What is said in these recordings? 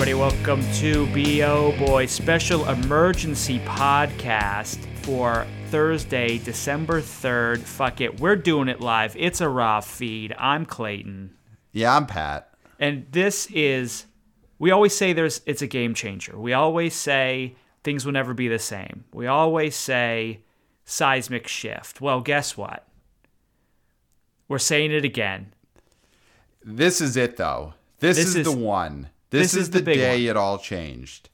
everybody. Welcome to BO Boy special emergency podcast for Thursday, December 3rd. Fuck it. We're doing it live. It's a raw feed. I'm Clayton. Yeah, I'm Pat. And this is we always say there's it's a game changer. We always say things will never be the same. We always say seismic shift. Well, guess what? We're saying it again. This is it, though. This, This is, is- the one. This, this is, is the the, day one. it all changed.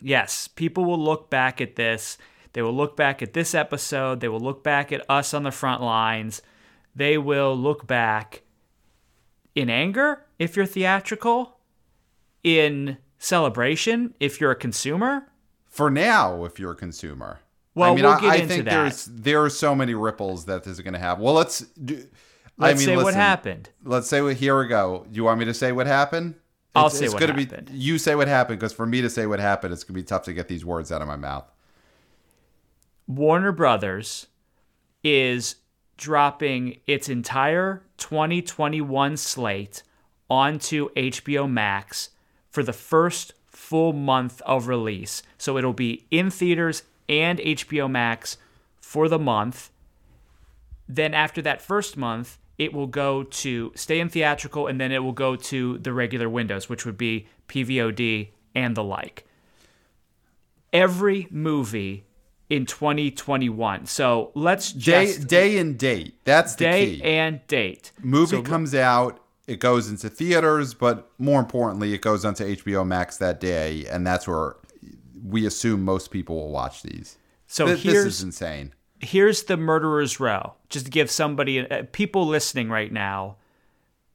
Yes, people will look back at this. They will look back at this episode. They will look back at us on the front lines. They will look back in anger if you're theatrical, in celebration if you're a consumer. For now, if you're a consumer. Well, I mean, we'll I, I think that. there's there are so many ripples that this is going to have. Well, let's do. Let's I mean, say what happened. Let's say what. Here we go. Do you want me to say what happened? I'll It's- say it's what gonna happened. Be, you say what happened because for me to say what happened, it's gonna be tough to get these words out of my mouth. Warner Brothers is dropping its entire 2021 slate onto HBO Max for the first full month of release. So it'll be in theaters and HBO Max for the month. Then after that first month, it will go to stay in theatrical and then it will go to the regular windows, which would be PVOD and the like. Every movie in 2021. So let's Day just day and date. That's the day key. and date. movie So- comes out it goes into theaters but more importantly it goes onto hbo max that day and that's where we assume most people will watch these So Th- this is insane here's the murderer's row just to give somebody uh, people listening right now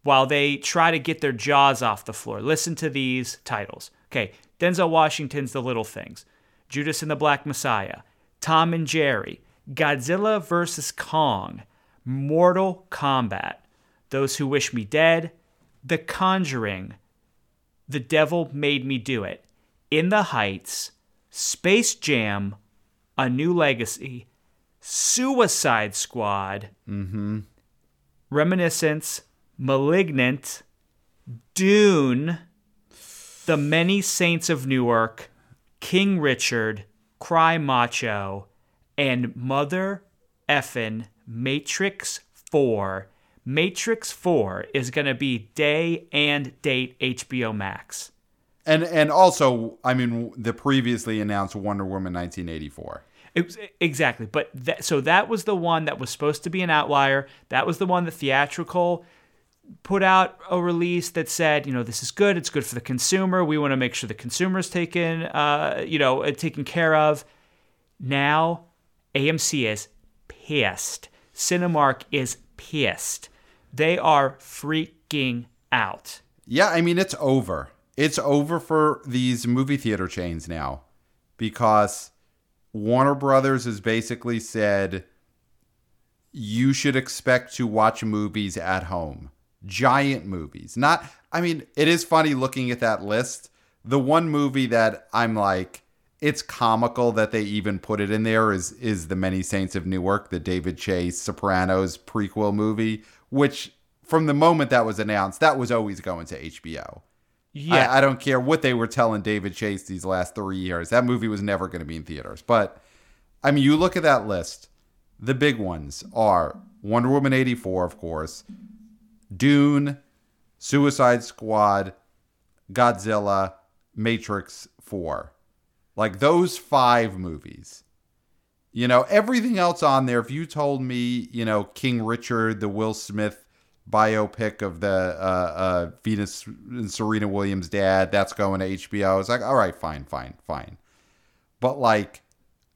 while they try to get their jaws off the floor listen to these titles. Okay denzel washington's the little things judas and the black messiah tom and jerry godzilla vs kong mortal kombat those who wish me dead the conjuring the devil made me do it in the heights space jam a new legacy Suicide Squad, mm-hmm. Reminiscence, Malignant, Dune, The Many Saints of Newark, King Richard, Cry Macho, and Mother Effin Matrix 4. Matrix 4 is going to be day and date HBO Max. and and also i mean the previously announced wonder woman 1984 It was, exactly, but that, so that was the one that was supposed to be an outlier. That was the one that theatrical put out a release that said, you know, this is good. It's good for the consumer. We want to make sure the consumer is taken, uh, you know, uh, taken care of. Now, AMC is pissed. Cinemark is pissed. They are freaking out. yeah i mean it's over it's over for these movie theater chains now because warner brothers has basically said you should expect to watch movies at home. Giant movies. Not I mean, it is funny looking at that list. The one movie that I'm like it's comical that they even put it in there is is The Many Saints of Newark, the David Chase Sopranos prequel movie, which from the moment that was announced, that was always going to HBO. Yeah. I, I don't care what they were telling David Chase these last three years. That movie was never going to be in theaters. But I mean, you look at that list. The big ones are Wonder Woman 84, of course, Dune, Suicide Squad, Godzilla, Matrix 4. Like those five movies. You know, everything else on there, if you told me, you know, King Richard, the Will Smith biopic of the uh, uh, Venus and Serena Williams dad, that's going to HBO, I was like, all right, fine, fine, fine. But like,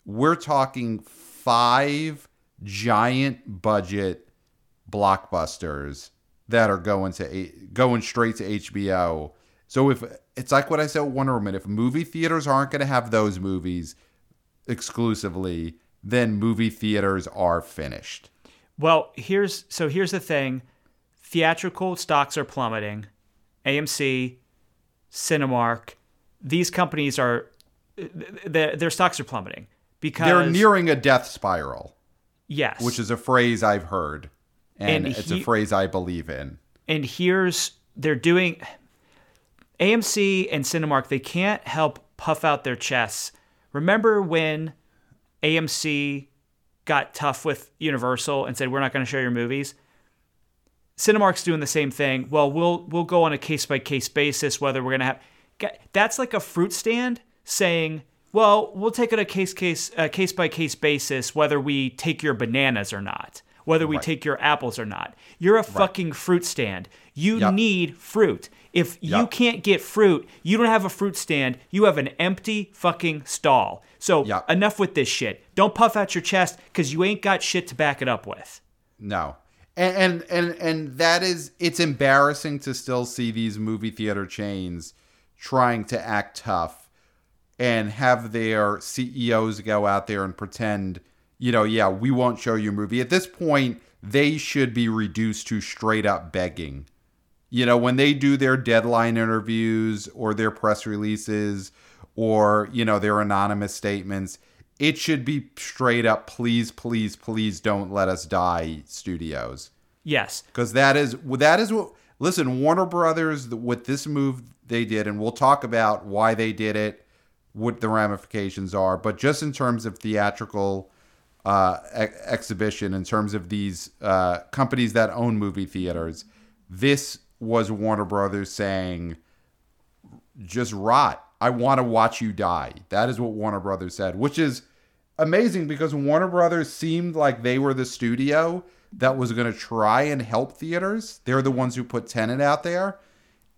we're talking five giant budget blockbusters that are going to going straight to HBO. So if it's like what I said with Wonder Woman, if movie theaters aren't going to have those movies exclusively, then movie theaters are finished. Well, here's so here's the thing. Theatrical stocks are plummeting. AMC, Cinemark, these companies are their their stocks are plummeting because They're nearing a death spiral, yes, which is a phrase I've heard, and, And it's he- a phrase I believe in. and here's they're doing AMC and Cinemark, they can't help puff out their chests. Remember when AMC got tough with Universal and said, "We're not going to show your movies"? Cinemark's doing the same thing. Well, we'll we'll go on a case by case basis whether we're going to have. That's like a fruit stand saying, "Well, we'll take it a case case uh, case by case basis whether we take your bananas or not." Whether we Right. take your apples or not. You're a fucking fruit stand. You Yep. need fruit. If you can't get fruit, you don't have a fruit stand. You have an empty fucking stall. So Yep. enough with this shit. Don't puff out your chest because you ain't got shit to back it up with. No. And, and and that is it's embarrassing to still see these movie theater chains trying to act tough and have their CEOs go out there and pretend, you know, yeah, we won't show you a movie. At this point, they should be reduced to straight up begging. You know, when they do their deadline interviews or their press releases or, you know, their anonymous statements, it should be straight up, please, please, please don't let us die, studios. Yes. Because that is that is what listen, Warner Brothers with this move they did, and we'll talk about why they did it, what the ramifications are, but just in terms of theatrical uh, ex- exhibition, in terms of these uh, companies that own movie theaters, this was Warner Brothers saying, just rot. I want to watch you die. That is what Warner Brothers said, which is amazing because Warner Brothers seemed like they were the studio that was going to try and help theaters. They're the ones who put Tenet out there.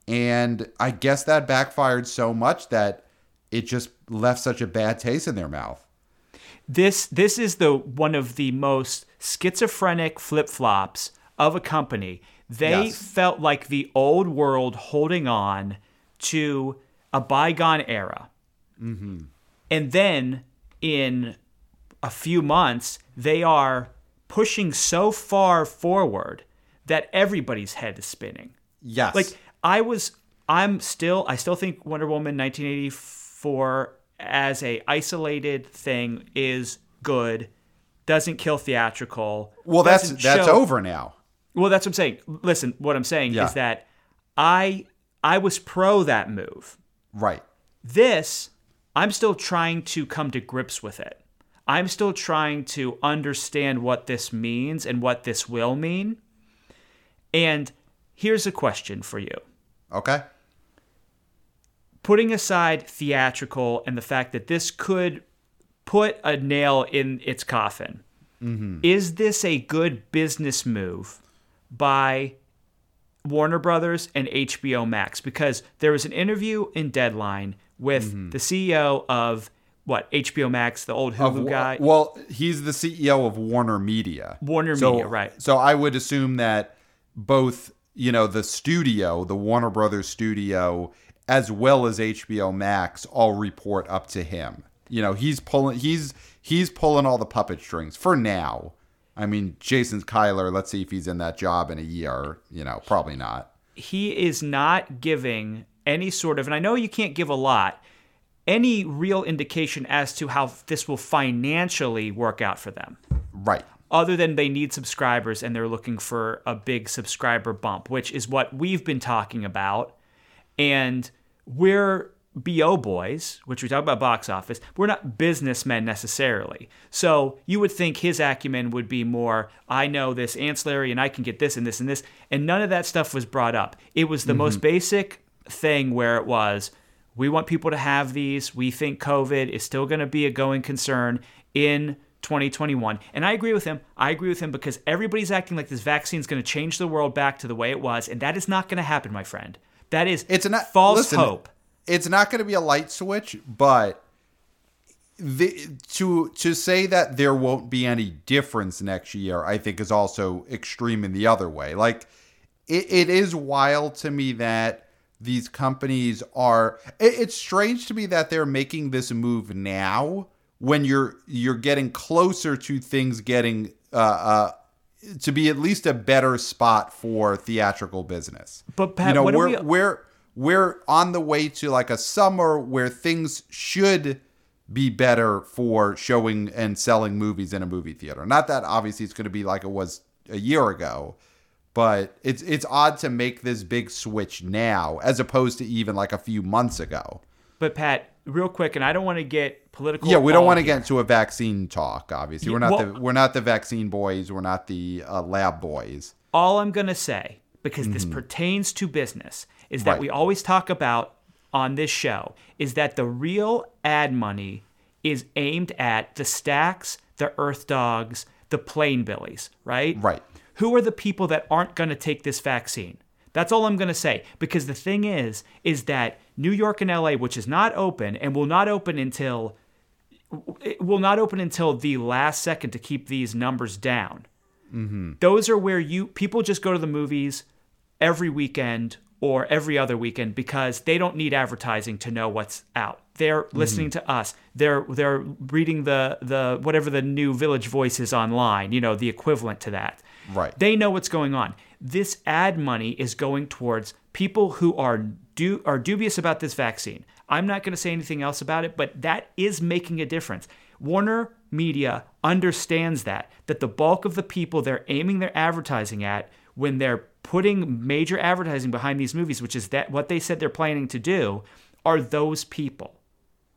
And I guess that backfired so much that it just left such a bad taste in their mouth. This this is the one of the most schizophrenic flip-flops of a company. They Yes. felt like the old world holding on to a bygone era. Mm-hmm. And then in a few months, they are pushing so far forward that everybody's head is spinning. Yes. Like I was, I'm still, I still think Wonder Woman 1984 as a isolated thing is good. Doesn't kill theatrical. well, that's that's show- over now. Well, that's what I'm saying. Listen, what I'm saying Yeah. is that I I was pro that move. Right. This, I'm still trying to come to grips with it. I'm still trying to understand what this means and what this will mean. And here's a question for you. Okay. Putting aside theatrical and the fact that this could put a nail in its coffin, mm-hmm. is this a good business move by Warner Brothers and HBO Max? Because there was an interview in Deadline with mm-hmm. the CEO of what HBO Max, the old Of Hulu Wa- guy. Well, he's the CEO of Warner Media. Warner So- Media, right. So I would assume that both, you know, the studio, the Warner Brothers studio, as well as HBO Max, all report up to him. You know, he's pulling he's he's pulling all the puppet strings for now. I mean, Jason Kilar, let's see if he's in that job in a year. You know, probably not. he is not giving any sort of, and I know you can't give a lot, any real indication as to how this will financially work out for them, Right. other than they need subscribers and they're looking for a big subscriber bump, which is what we've been talking about. And we're BO boys, which we talk about box office, we're not businessmen necessarily. So you would think his acumen would be more, I know this ancillary and I can get this and this and this. And none of that stuff was brought up. It was the most mm-hmm. basic thing where it was, we want people to have these. We think COVID is still going to be a going concern in 2021. And I agree with him. I agree with him because everybody's acting like this vaccine is going to change the world back to the way it was. And that is not going to happen, my friend. That is It's not false listen, hope. It's not going to be a light switch, but the, to to say that there won't be any difference next year, I think is also extreme in the other way. Like it, it is wild to me that these companies are. It, it's strange to me that they're making this move now when you're you're getting closer to things getting uh, uh, to be at least a better spot for theatrical business. But, Pat, you know, we're we- we're we're on the way to like a summer where things should be better for showing and selling movies in a movie theater. Not that obviously it's going to be like it was a year ago, but it's it's odd to make this big switch now as opposed to even like a few months ago. But Pat, real quick, and I don't want to get political. Yeah, we don't want to get into a vaccine talk. Obviously, we're not well- the we're not the vaccine boys. We're not the uh, lab boys. all I'm going to say, because this pertains to business, is that Mm-hmm. Right. we always talk about on this show is that the real ad money is aimed at the stacks, the earth dogs, the plain billies, right? Right. Who are the people that aren't going to take this vaccine? That's all I'm going to say because the thing is is that New York and LA, which is not open and will not open until it will not open until the last second to keep these numbers down those are where you people just go to the movies every weekend or every other weekend because they don't need advertising to know what's out. They're mm-hmm. listening to us. They're they're reading the the whatever the new Village Voice is online, you know, the equivalent to that. Right. They know what's going on. This ad money is going towards people who are du- are dubious about this vaccine. I'm not going to say anything else about it, but that is making a difference. Warner Media understands that that the bulk of the people they're aiming their advertising at when they're putting major advertising behind these movies, which is that what they said they're planning to do, are those people.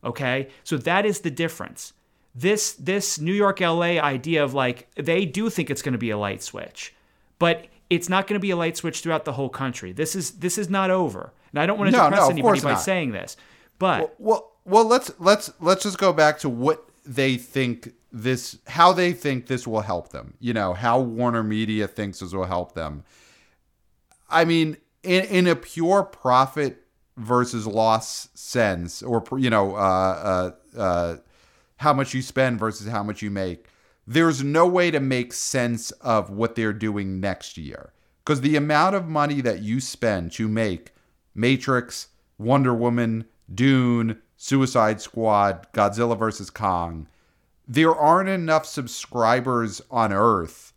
Okay? So that is the difference. This this New York LA idea of like they do think it's going to be a light switch, but it's not going to be a light switch throughout the whole country. This is this is not over. And I don't want to No, depress no, anybody by not. saying this. But Well, well, let's let's let's just go back to what they think this, how they think this will help them. You know, how Warner Media thinks this will help them. I mean, in in a pure profit versus loss sense, or you know, uh, uh, uh, how much you spend versus how much you make. There's no way to make sense of what they're doing next year because the amount of money that you spend to make Matrix, Wonder Woman, Dune, Suicide Squad, Godzilla vs. Kong, there aren't enough subscribers on Earth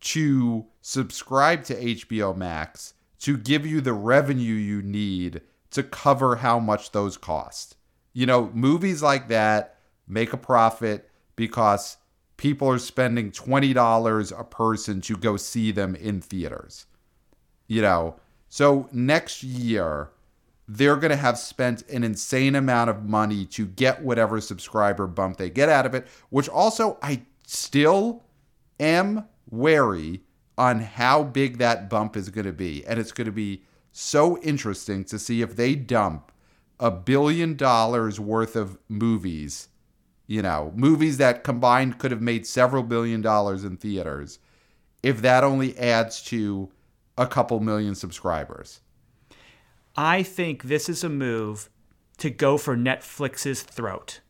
to subscribe to HBO Max to give you the revenue you need to cover how much those cost. You know, movies like that make a profit because people are spending $20 a person to go see them in theaters. You know, so next year they're going to have spent an insane amount of money to get whatever subscriber bump they get out of it, which also I still am wary on how big that bump is going to be. And it's going to be so interesting to see if they dump a billion dollars worth of movies, you know, movies that combined could have made several billion dollars in theaters, if that only adds to a couple million subscribers. I think this is a move to go for Netflix's throat.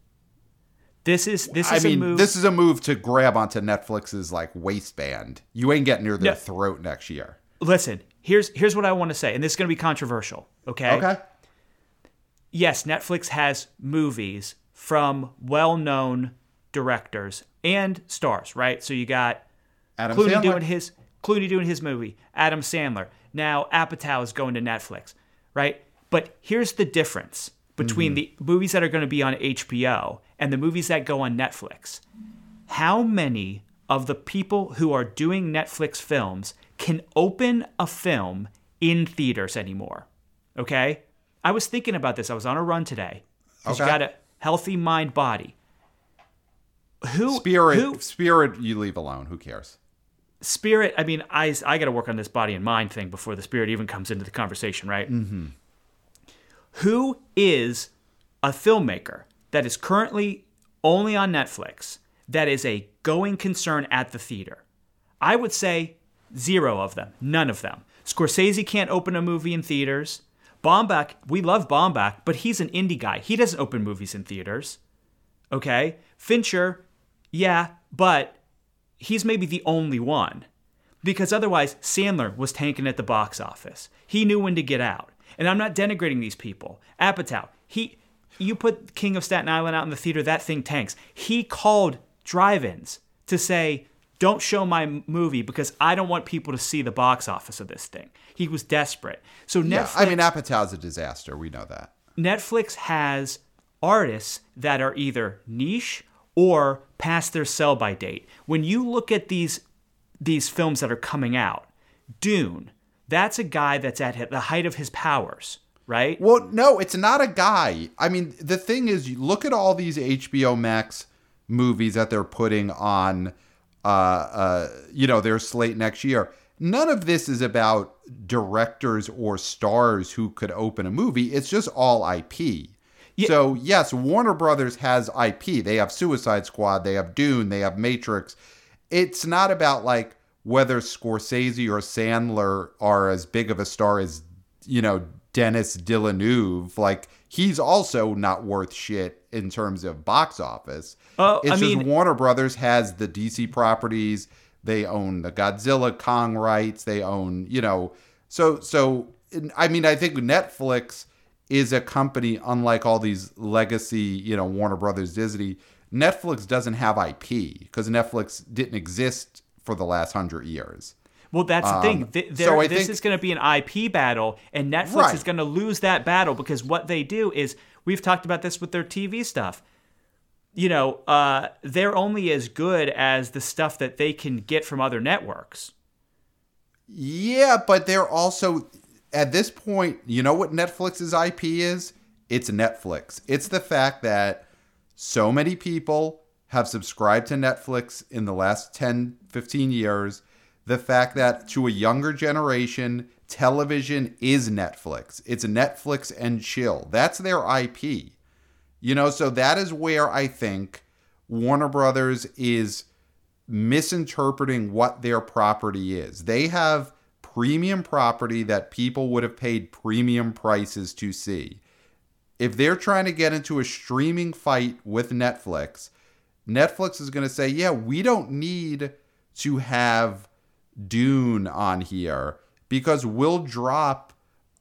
This is this I is mean, a move. this is a move to grab onto Netflix's like waistband. You ain't getting near their No. throat next year. Listen, here's here's what I want to say, and this is going to be controversial. Okay. Okay. Yes, Netflix has movies from well-known directors and stars, right? So you got Adam Clooney Sandler. doing his Clooney doing his movie, Adam Sandler. Now Apatow is going to Netflix, right? But here's the difference between mm-hmm. the movies that are going to be on HBO and the movies that go on Netflix. How many of the people who are doing Netflix films can open a film in theaters anymore? Okay? I was thinking about this. I was on a run today. 'cause You Okay. got a healthy mind body. Who Spirit, who spirit, you leave alone. Who cares? spirit i mean i i got to work on this body and mind thing before the spirit even comes into the conversation right mm-hmm. who is a filmmaker that is currently only on netflix that is a going concern at the theater i would say zero of them none of them scorsese can't open a movie in theaters Baumbach, we love Baumbach, but he's an indie guy. He doesn't open movies in theaters. Okay? Fincher, yeah, but he's maybe the only one. Because otherwise, Sandler was tanking at the box office. He knew when to get out. And I'm not denigrating these people. Apatow, he, you put King of Staten Island out in the theater, that thing tanks. He called drive-ins to say, "Don't show my movie because I don't want people to see the box office of this thing." He was desperate. So Yeah, Netflix, I mean, Apatow's a disaster. We know that. Netflix has artists that are either niche or past their sell by date. When you look at these these films that are coming out, Dune. That's a guy that's at the height of his powers, right? Well, no, it's not a guy. I mean, the thing is, you look at all these HBO Max movies that they're putting on, uh, uh, you know, their slate next year. None of this is about directors or stars who could open a movie. It's just all IP. Yeah. So yes, Warner Brothers has IP. They have Suicide Squad, they have Dune, they have Matrix. It's not about like whether Scorsese or Sandler are as big of a star as you know Denis Villeneuve. Like he's also not worth shit in terms of box office. Oh, it's I just mean- Warner Brothers has the DC properties. They own the Godzilla Kong rights. They own, you know, so so. I mean, I think Netflix is a company unlike all these legacy, you know, Warner Brothers, Disney. Netflix doesn't have IP because Netflix didn't exist for the last hundred years. Well, that's the thing. Um, Th- so this think- is going to be an IP battle, and Netflix Right. is going to lose that battle because what they do is we've talked about this with their TV stuff. You know, uh, they're only as good as the stuff that they can get from other networks. Yeah, but they're also at this point, you know what Netflix's IP is? It's Netflix. It's the fact that so many people have subscribed to Netflix in the last 10, 15 years. The fact that to a younger generation, television is Netflix. It's Netflix and chill. That's their IP. You know, so that is where I think Warner Brothers is misinterpreting what their property is. They have premium property that people would have paid premium prices to see. If they're trying to get into a streaming fight with Netflix, Netflix is going to say, yeah, we don't need to have Dune on here because we'll drop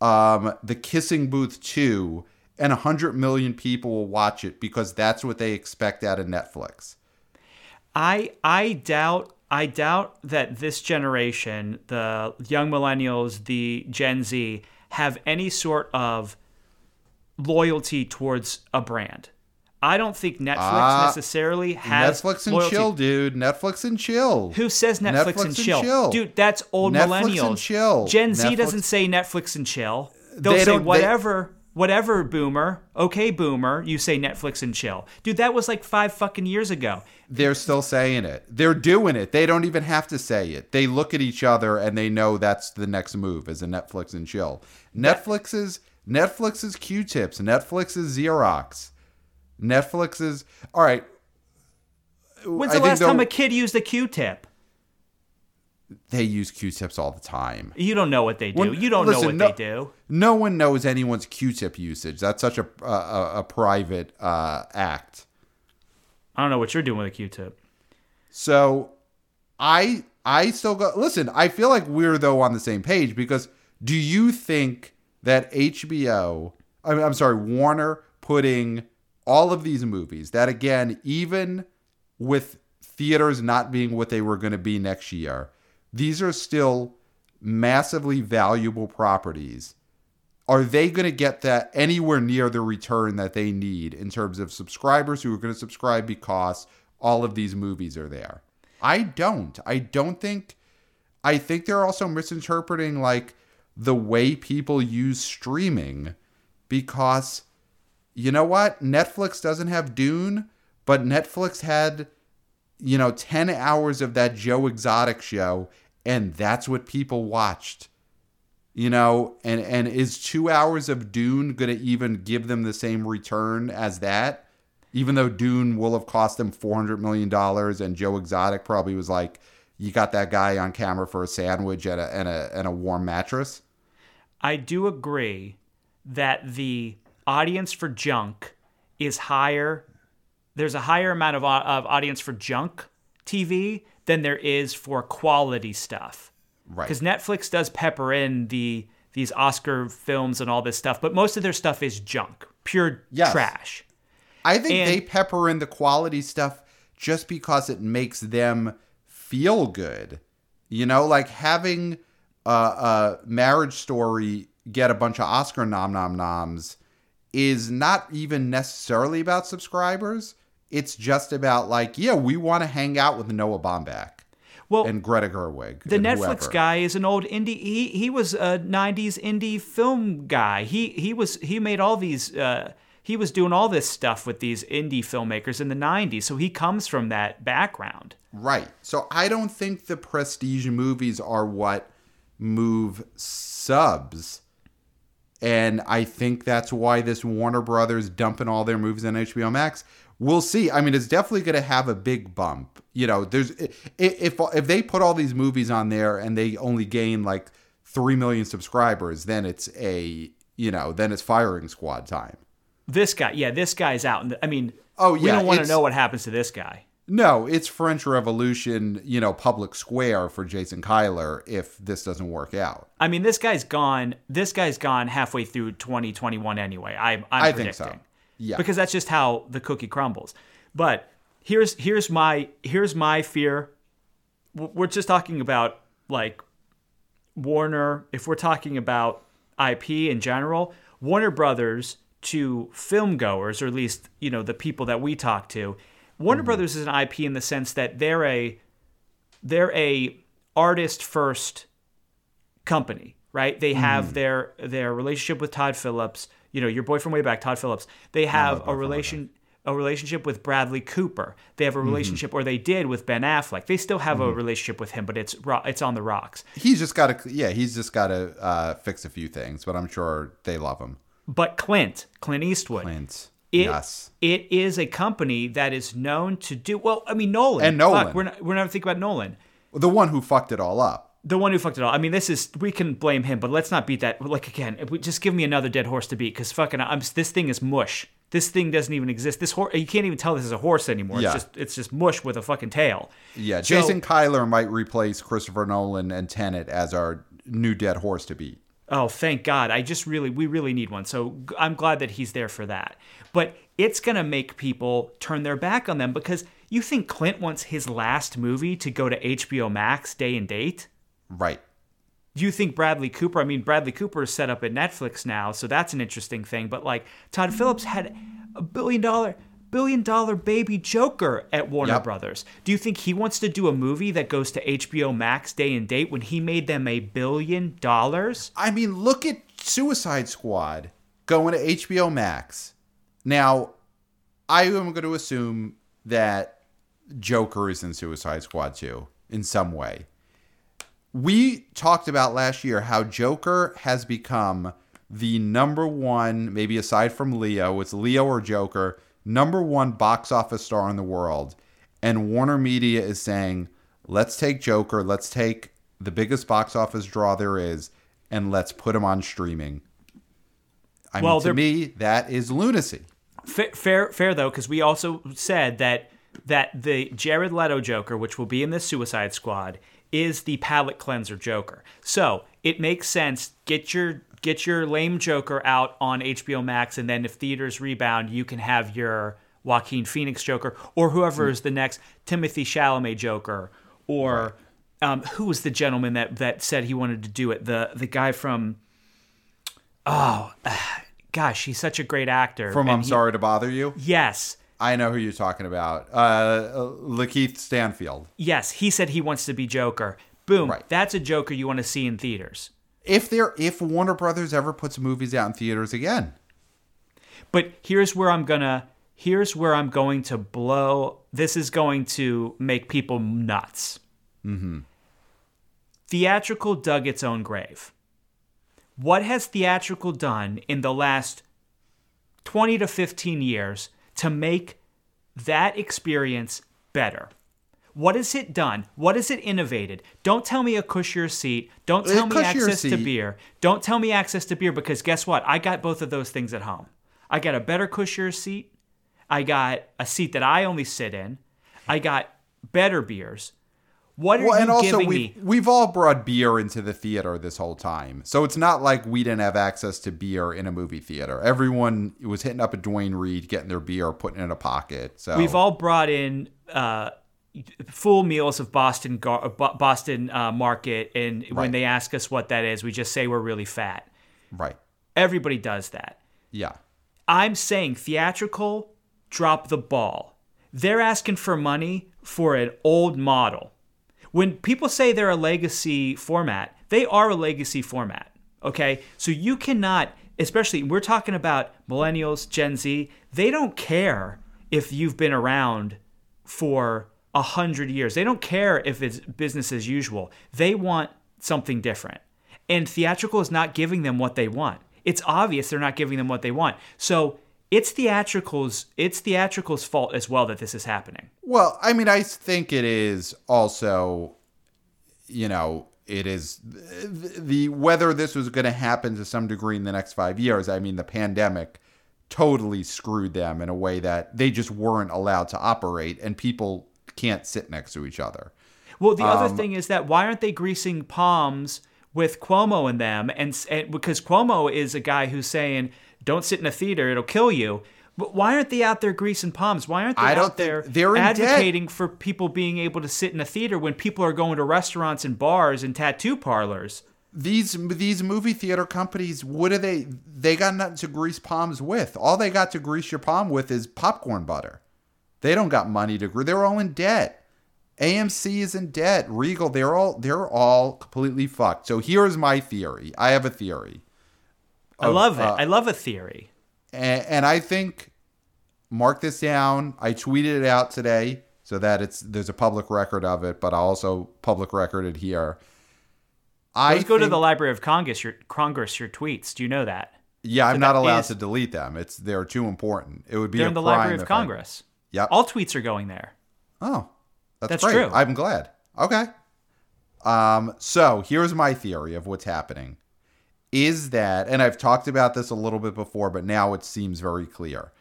um, the Kissing Booth 2 and 100 million people will watch it because that's what they expect out of Netflix. I I doubt I doubt that this generation, the young millennials, the Gen Z, have any sort of loyalty towards a brand. I don't think Netflix Ah, necessarily has Netflix and loyalty. chill, dude. Netflix and chill. Who says Netflix, Netflix and, and chill? chill. Dude, that's old Netflix millennials. and chill. Gen Z doesn't say Netflix and chill. They'll They say don't- they- whatever, whatever, boomer. Okay, boomer. You say Netflix and chill. Dude, that was like five fucking years ago. They're still saying it. They're doing it. They don't even have to say it. They look at each other and they know that's the next move is a Netflix and chill. Netflix is Netflix is Q-tips. Netflix is Xerox. Netflix is all right. When's the think last time a kid used a Q-tip? They use Q-tips all the time. You don't know what they do. When- you don't know what no- they do. No one knows anyone's Q-tip usage. That's such a a, a, a private uh, act. I don't know what you're doing with a Q-tip. So I I still go listen, I feel like we're though on the same page because do you think that HBO I mean, I'm sorry, Warner putting all of these movies that again, even with theaters not being what they were going to be next year, these are still massively valuable properties. Are they going to get that anywhere near the return that they need in terms of subscribers who are going to subscribe because all of these movies are there? I don't. I don't think. I think they're also misinterpreting like the way people use streaming because you know what? Netflix doesn't have Dune, but Netflix had you know 10 hours of that Joe Exotic show and that's what people watched you know? And and is two hours of dune gonna even give them the same return as that? Even though dune will have cost them 400 million dollars and joe exotic probably was like you got that guy on camera for a sandwich and a and a, and a warm mattress? I do agree that the audience for junk is higher. There's a higher amount of, of audience for junk TV than there is for quality stuff. right Because Netflix does pepper in the these Oscar films and all this stuff, but most of their stuff is junk, pure Yes. trash. I think And- they pepper in the quality stuff just because it makes them feel good. You know, like having a, a marriage story get a bunch of Oscar nom nom noms is not even necessarily about subscribers. It's just about like, yeah, we want to hang out with Noah Baumbach. Well, and Greta Gerwig. The Netflix whoever. guy is an old indie. He he was a '90s indie film guy. He he was he made all these. Uh, he was doing all this stuff with these indie filmmakers in the '90s. So he comes from that background. Right. So I don't think the prestige movies are what move subs. And I think that's why this Warner Brothers dumping all their movies on HBO Max. We'll see. I mean, it's definitely going to have a big bump. You know, there's if if they put all these movies on there and they only gain like 3 million subscribers, then it's a, you know, then it's firing squad time. This guy, yeah, this guy's out. And I mean, Oh, yeah, we don't want to know what happens to this guy. No, it's French Revolution, you know, public square for Jason Kilar if this doesn't work out. I mean, this guy's gone. This guy's gone halfway through 2021 anyway. I, I'm I predicting. think so. Yeah. because that's just how the cookie crumbles. But here's here's my here's my fear. We're just talking about like Warner. If we're talking about IP in general, Warner Brothers to film goers, or at least you know the people that we talk to, Warner mm-hmm. Brothers is an IP in the sense that they're a they're a artist first company, right? They have mm-hmm. their their relationship with Todd Phillips. You know, your boy from way back, Todd Phillips. They have a relation a relationship with Bradley Cooper. They have a mm-hmm. relationship, or they did with Ben Affleck. They still have a relationship with him, but it's ro- it's on the rocks. He's just got to, yeah, he's just got to uh, fix a few things, but I'm sure they love him. But Clint, Clint Eastwood, Clint. It, yes. it is a company that is known to do well. I mean, Nolan And Nolan. Fuck, we're not we're not thinking about Nolan. The one who fucked it all up. the one who fucked it all. I mean, this is we can blame him, but let's not beat that. Like again, we, just give me another dead horse to beat because fucking, I'm this thing is mush. This thing doesn't even exist. This horse, you can't even tell this is a horse anymore. Yeah. It's just it's just mush with a fucking tail. Yeah, So- Jason Kilar might replace Christopher Nolan and Tenet as our new dead horse to beat. Oh, thank God. I just really, we really need one. So I'm glad that he's there for that. But it's going to make people turn their back on them because you think Clint wants his last movie to go to HBO Max day and date? Right. Do you think Bradley Cooper? I mean, Bradley Cooper is set up at Netflix now, so that's an interesting thing. But like Todd Phillips had a billion dollar billion dollar baby Joker at Warner Yep. Brothers. Do you think he wants to do a movie that goes to HBO Max day and date when he made them a billion dollars? I mean, look at Suicide Squad going to HBO Max. Now, I am going to assume that Joker is in Suicide Squad too, in some way. We talked about last year how Joker has become the number one, maybe aside from Leo, it's Leo or Joker, number one box office star in the world. And Warner Media is saying, let's take Joker, let's take the biggest box office draw there is, and let's put him on streaming. I Well, mean, to me, that is lunacy. Fair, fair, fair though, because we also said that that the Jared Leto Joker, which will be in the Suicide Squad, is the palate cleanser Joker. So it makes sense. Get your get your lame Joker out on HBO Max, and then if theaters rebound, you can have your Joaquin Phoenix Joker, or whoever is the next Timothée Chalamet Joker, or um, who was the gentleman that that said he wanted to do it? The the guy from oh. Gosh, he's such a great actor. From and I'm he- Sorry to Bother You, Yes. I know who you're talking about. Uh, Lakeith Stanfield. Yes, he said he wants to be Joker. Boom. Right. That's a Joker you want to see in theaters. If there, if Warner Brothers ever puts movies out in theaters again, But here's where I'm gonna here's where I'm going to blow this is going to make people nuts. Mm-hmm. Theatrical dug its own grave. What has theatrical done in the last 20 to 15 years to make that experience better? What has it done? What has it innovated? Don't tell me a cushier seat. Don't tell me access to beer. Don't tell me access to beer because guess what? I got both of those things at home. I got a better cushier seat. I got a seat that I only sit in. I got better beers. What are well, you and also giving we've me? we've all brought beer into the theater this whole time, so it's not like we didn't have access to beer in a movie theater. Everyone was hitting up a Duane Reade, getting their beer, putting it in a pocket. So We've all brought in uh, full meals of Boston Gar- Boston uh, Market, and when they ask us what that is, we just say we're really fat. right, Everybody does that. yeah, I'm saying theatrical, drop the ball. They're asking for money for an old model. When people say they're a legacy format, they are a legacy format. Okay? So you cannot, especially we're talking about millennials, Gen Z, they don't care if you've been around for a hundred years. They don't care if it's business as usual. They want something different. And theatrical is not giving them what they want. It's obvious they're not giving them what they want. So it's theatricals it's theatricals fault as well that this is happening. Well, I mean, I think it is also, you know, it is the, the whether this was going to happen to some degree in the next five years. I mean, the pandemic totally screwed them in a way that they just weren't allowed to operate, and people can't sit next to each other. Well, the other um, thing is that why aren't they greasing palms with Cuomo and them? And, and because Cuomo is a guy who's saying, "Don't sit in a theater; it'll kill you." But why aren't they out there greasing palms? Why aren't they I don't out there they're advocating for people being able to sit in a theater when people are going to restaurants and bars and tattoo parlors? These these movie theater companies, what do they? They got nothing to grease palms with. All they got to grease your palm with is popcorn butter. They don't got money to grease. They're all in debt. AMC is in debt. Regal, they're all they're all completely fucked. So here's my theory. I have a theory. I Of, love it. uh, I love a theory. and, and I think mark this down. I tweeted it out today so that it's there's a public record of it, but I also public recorded here. I Let's go to the Library of Congress. Your Congress, your tweets. Do you know that Yeah, I'm So not allowed is- to delete them. It's they're too important. It would be they're in the Library of Congress. I- Yep. All tweets are going there. Oh, that's, That's great. true. I'm glad. Okay. Um, so here's my theory of what's happening is that, and I've talked about this a little bit before, but now it seems very clear.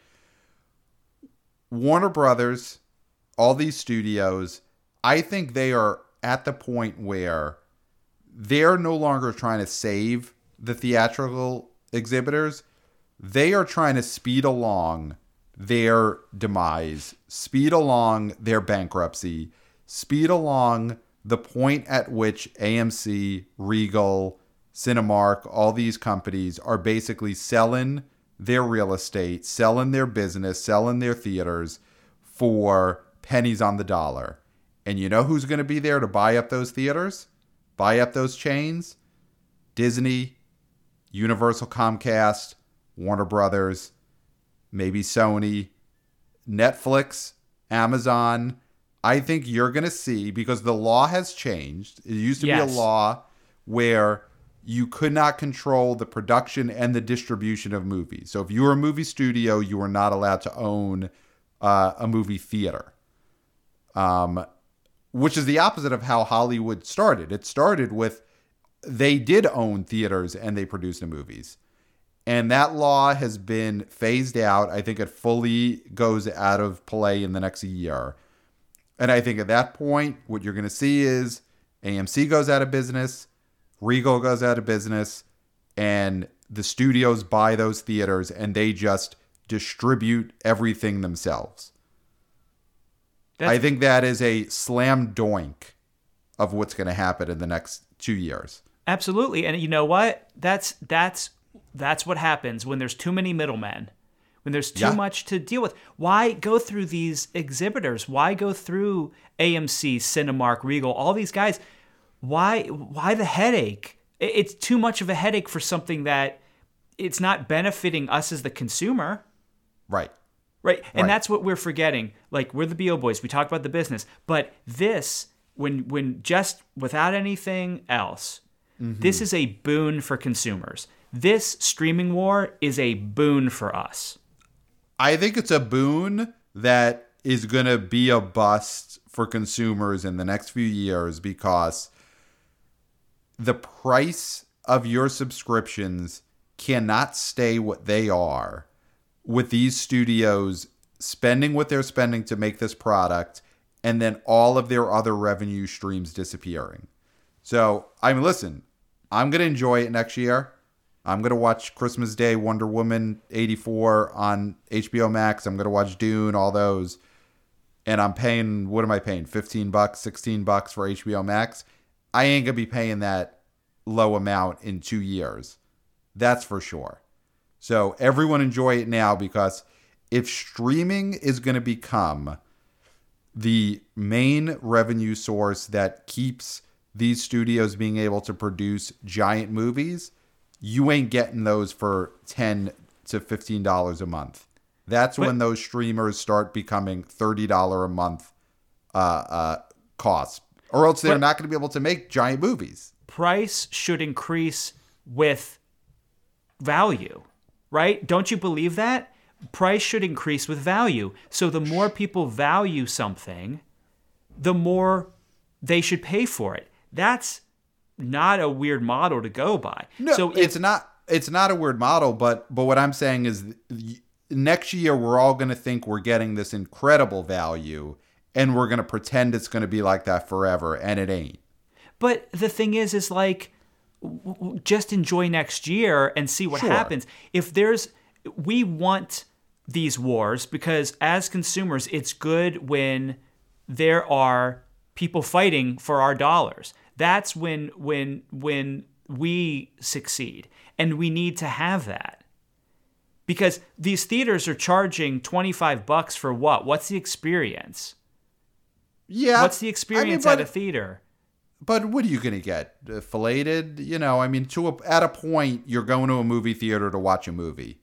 Warner Brothers, all these studios, I think they are at the point where they're no longer trying to save the theatrical exhibitors. They are trying to speed along their demise, speed along their bankruptcy, speed along the point at which AMC, Regal, Cinemark, all these companies are basically selling their real estate, selling their business, selling their theaters for pennies on the dollar. And you know who's going to be there to buy up those theaters? Buy up those chains? Disney, Universal Comcast, Warner Brothers, maybe Sony, Netflix, Amazon. I think you're going to see because the law has changed. It used to be a law where you could not control the production and the distribution of movies. So if you were a movie studio, you were not allowed to own uh, a movie theater. Um, which is the opposite of how Hollywood started. It started with they did own theaters and they produced the movies. And that law has been phased out. I think it fully goes out of play in the next year. And I think at that point, what you're going to see is AMC goes out of business, Regal goes out of business, and the studios buy those theaters and they just distribute everything themselves. That's, I think that is a slam doink of what's going to happen in the next two years. absolutely. And you know what? That's that's that's what happens when there's too many middlemen. When there's too Yeah. much to deal with. Why go through these exhibitors? Why go through AMC, Cinemark, Regal, all these guys? Why why the headache? It's too much of a headache for something that it's not benefiting us as the consumer. Right. Right. And Right. that's what we're forgetting. Like we're the BO boys. We talk about the business. But this, when when just without anything else, Mm-hmm. this is a boon for consumers. This streaming war is a boon for us. I think it's a boon that is going to be a bust for consumers in the next few years because the price of your subscriptions cannot stay what they are with these studios spending what they're spending to make this product and then all of their other revenue streams disappearing. So, I mean, listen, I'm going to enjoy it next year. I'm going to watch Christmas Day, Wonder Woman 84 on HBO Max. I'm going to watch Dune, all those. And I'm paying, what am I paying? 15 bucks, 16 bucks for HBO Max. I ain't going to be paying that low amount in two years. That's for sure. So everyone enjoy it now because if streaming is going to become the main revenue source that keeps these studios being able to produce giant movies, you ain't getting those for 10 to $15 a month. That's But- when those streamers start becoming $30 a month uh, uh, costs, or else they're not going to be able to make giant movies. price should increase with value, right? Don't you believe that? Price should increase with value. So the more people value something, the more they should pay for it. That's not a weird model to go by. No, so if, it's not. It's not a weird model, but but what I'm saying is, next year we're all going to think we're getting this incredible value, and we're going to pretend it's going to be like that forever, and it ain't. But the thing is, is like, just enjoy next year and see what Sure. happens. If there's, we want these wars because as consumers, it's good when there are people fighting for our dollars. That's when when when we succeed, and we need to have that. Because these theaters are charging 25 bucks for what? What's the experience? Yeah. What's the experience I mean, at a theater? But what are you going to get? Uh, filleted? You know, I mean, to a, at a point, you're going to a movie theater to watch a movie.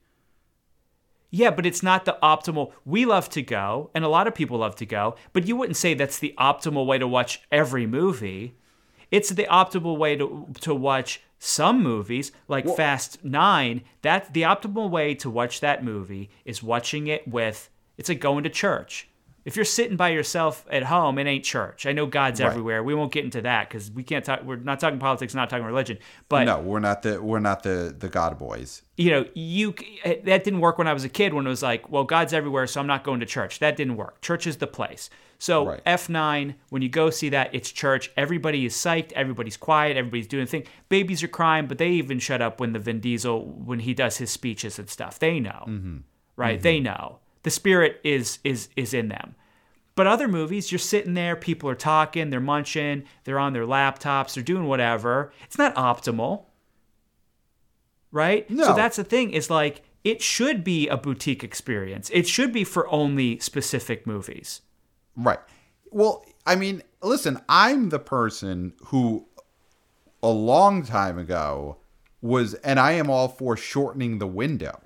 Yeah, but it's not the optimal. We love to go, and a lot of people love to go, but you wouldn't say that's the optimal way to watch every movie. It's the optimal way to to watch some movies, like Fast Nine. That the optimal way to watch that movie is watching it with. It's like going to church. If you're sitting by yourself at home, it ain't church. I know God's Right. everywhere. We won't get into that because we can't talk. We're not talking politics, not talking religion. But no, we're not the we're not the the God boys. you know, you eh, that didn't work when I was a kid. When it was like, well, God's everywhere, so I'm not going to church. That didn't work. Church is the place. So Right. F9, when you go see that, it's church. Everybody is psyched. Everybody's quiet. Everybody's doing thing. Babies are crying, but they even shut up when the Vin Diesel when he does his speeches and stuff. They know, mm-hmm. right? Mm-hmm. They know the spirit is is is in them. But other movies, you're sitting there, people are talking, they're munching, they're on their laptops, they're doing whatever. It's not optimal right? No. So that's the thing is like it should be a boutique experience. It should be for only specific movies. Right. Well, I mean, listen, I'm the person who a long time ago was, and I am all for shortening the window.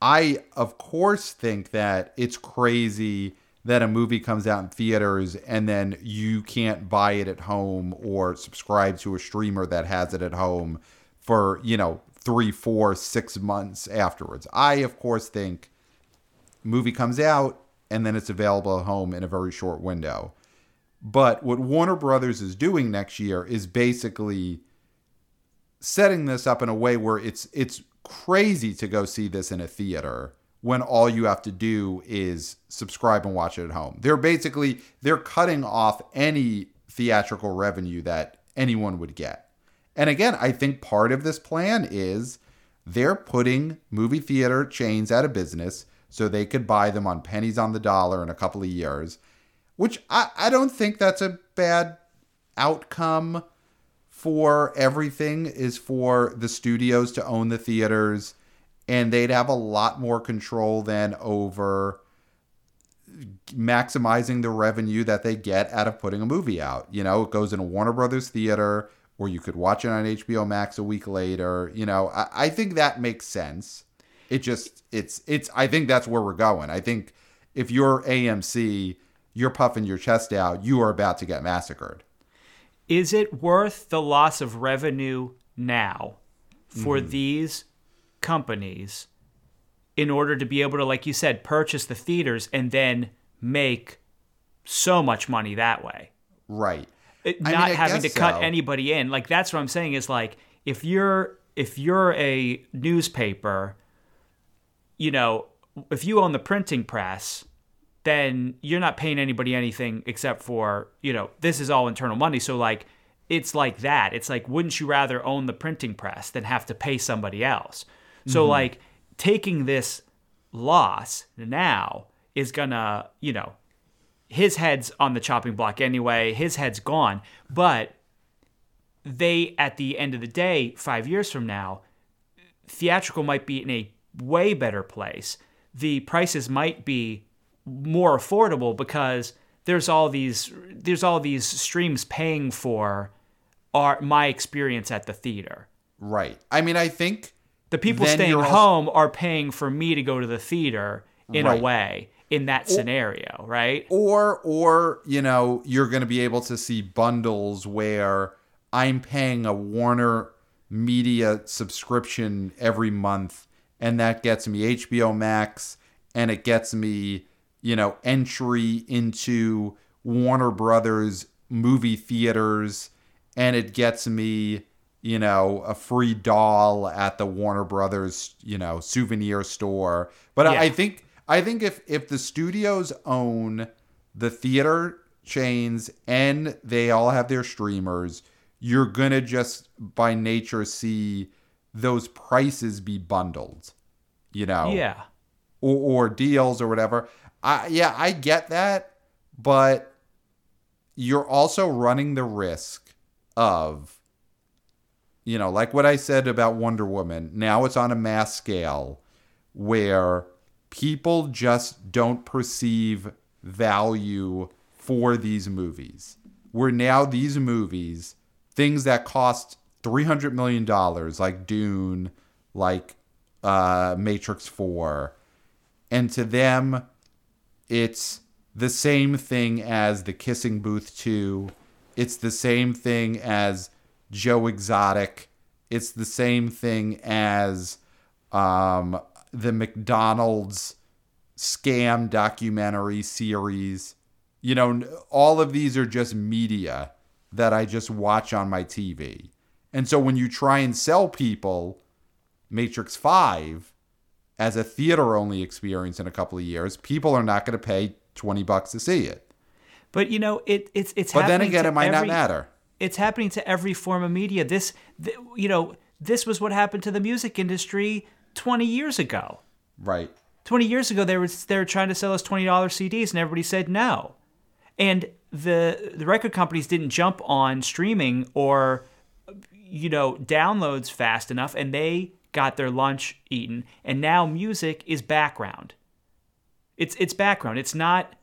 I, of course, think that it's crazy that a movie comes out in theaters and then you can't buy it at home or subscribe to a streamer that has it at home for, you know, three, four, six months afterwards. I, of course, think movie comes out and then it's available at home in a very short window. But what Warner Brothers is doing next year is basically setting this up in a way where it's it's crazy to go see this in a theater when all you have to do is subscribe and watch it at home. They're basically they're cutting off any theatrical revenue that anyone would get. And again, I think part of this plan is they're putting movie theater chains out of business so they could buy them on pennies on the dollar in a couple of years, which I, I don't think that's a bad outcome for everything is for the studios to own the theaters and they'd have a lot more control than over maximizing the revenue that they get out of putting a movie out. You know, it goes in a Warner Brothers theater or you could watch it on HBO Max a week later. You know, I, I think that makes sense. It just it's it's I think that's where we're going. I think if you're AMC, you're puffing your chest out, you are about to get massacred. Is it worth the loss of revenue now for these companies in order to be able to like you said purchase the theaters and then make so much money that way? Right. it, not mean, having to cut so. anybody in. Like that's what I'm saying is like if you're if you're a newspaper, you know, if you own the printing press, then you're not paying anybody anything except for, you know, this is all internal money. So like it's like that. It's like wouldn't you rather own the printing press than have to pay somebody else? So Mm-hmm. like taking this loss now is gonna, you know, his head's on the chopping block anyway. His head's gone. But they, at the end of the day, five years from now, theatrical might be in a way better place. The prices might be more affordable because there's all these there's all these streams paying for our my experience at the theater. Right. I mean, I think The people staying also- home are paying for me to go to the theater in Right. a way in that scenario, right? or or you know you're going to be able to see bundles where i'm paying a warner media subscription every month and that gets me hbo max and it gets me you know entry into warner brothers movie theaters and it gets me you know a free doll at the warner brothers you know souvenir store but I- Yeah. i think I think if if the studios own the theater chains and they all have their streamers, you're gonna just by nature see those prices be bundled, you know, Yeah. or, or deals or whatever. I yeah, I get that, but you're also running the risk of you know, like what I said about Wonder Woman. Now it's on a mass scale where people just don't perceive value for these movies. Where now these movies, things that cost $300 million, like Dune, like uh, Matrix 4, and to them, it's the same thing as The Kissing Booth 2. It's the same thing as Joe Exotic. It's the same thing as um, the McDonald's scam documentary series. You know, all of these are just media that I just watch on my TV. And so when you try and sell people Matrix 5 as a theater only experience in a couple of years, people are not going to pay 20 bucks to see it. But you know, it it's it's But then again, it might not matter. it's happening to every form of media. This, th- you know, this was what happened to the music industry 20 years ago. Right. 20 years ago, they were they were trying to sell us $20 CDs, and everybody said no. And the the record companies didn't jump on streaming or you know downloads fast enough, and they got their lunch eaten. And now music is background. It's it's background. It's not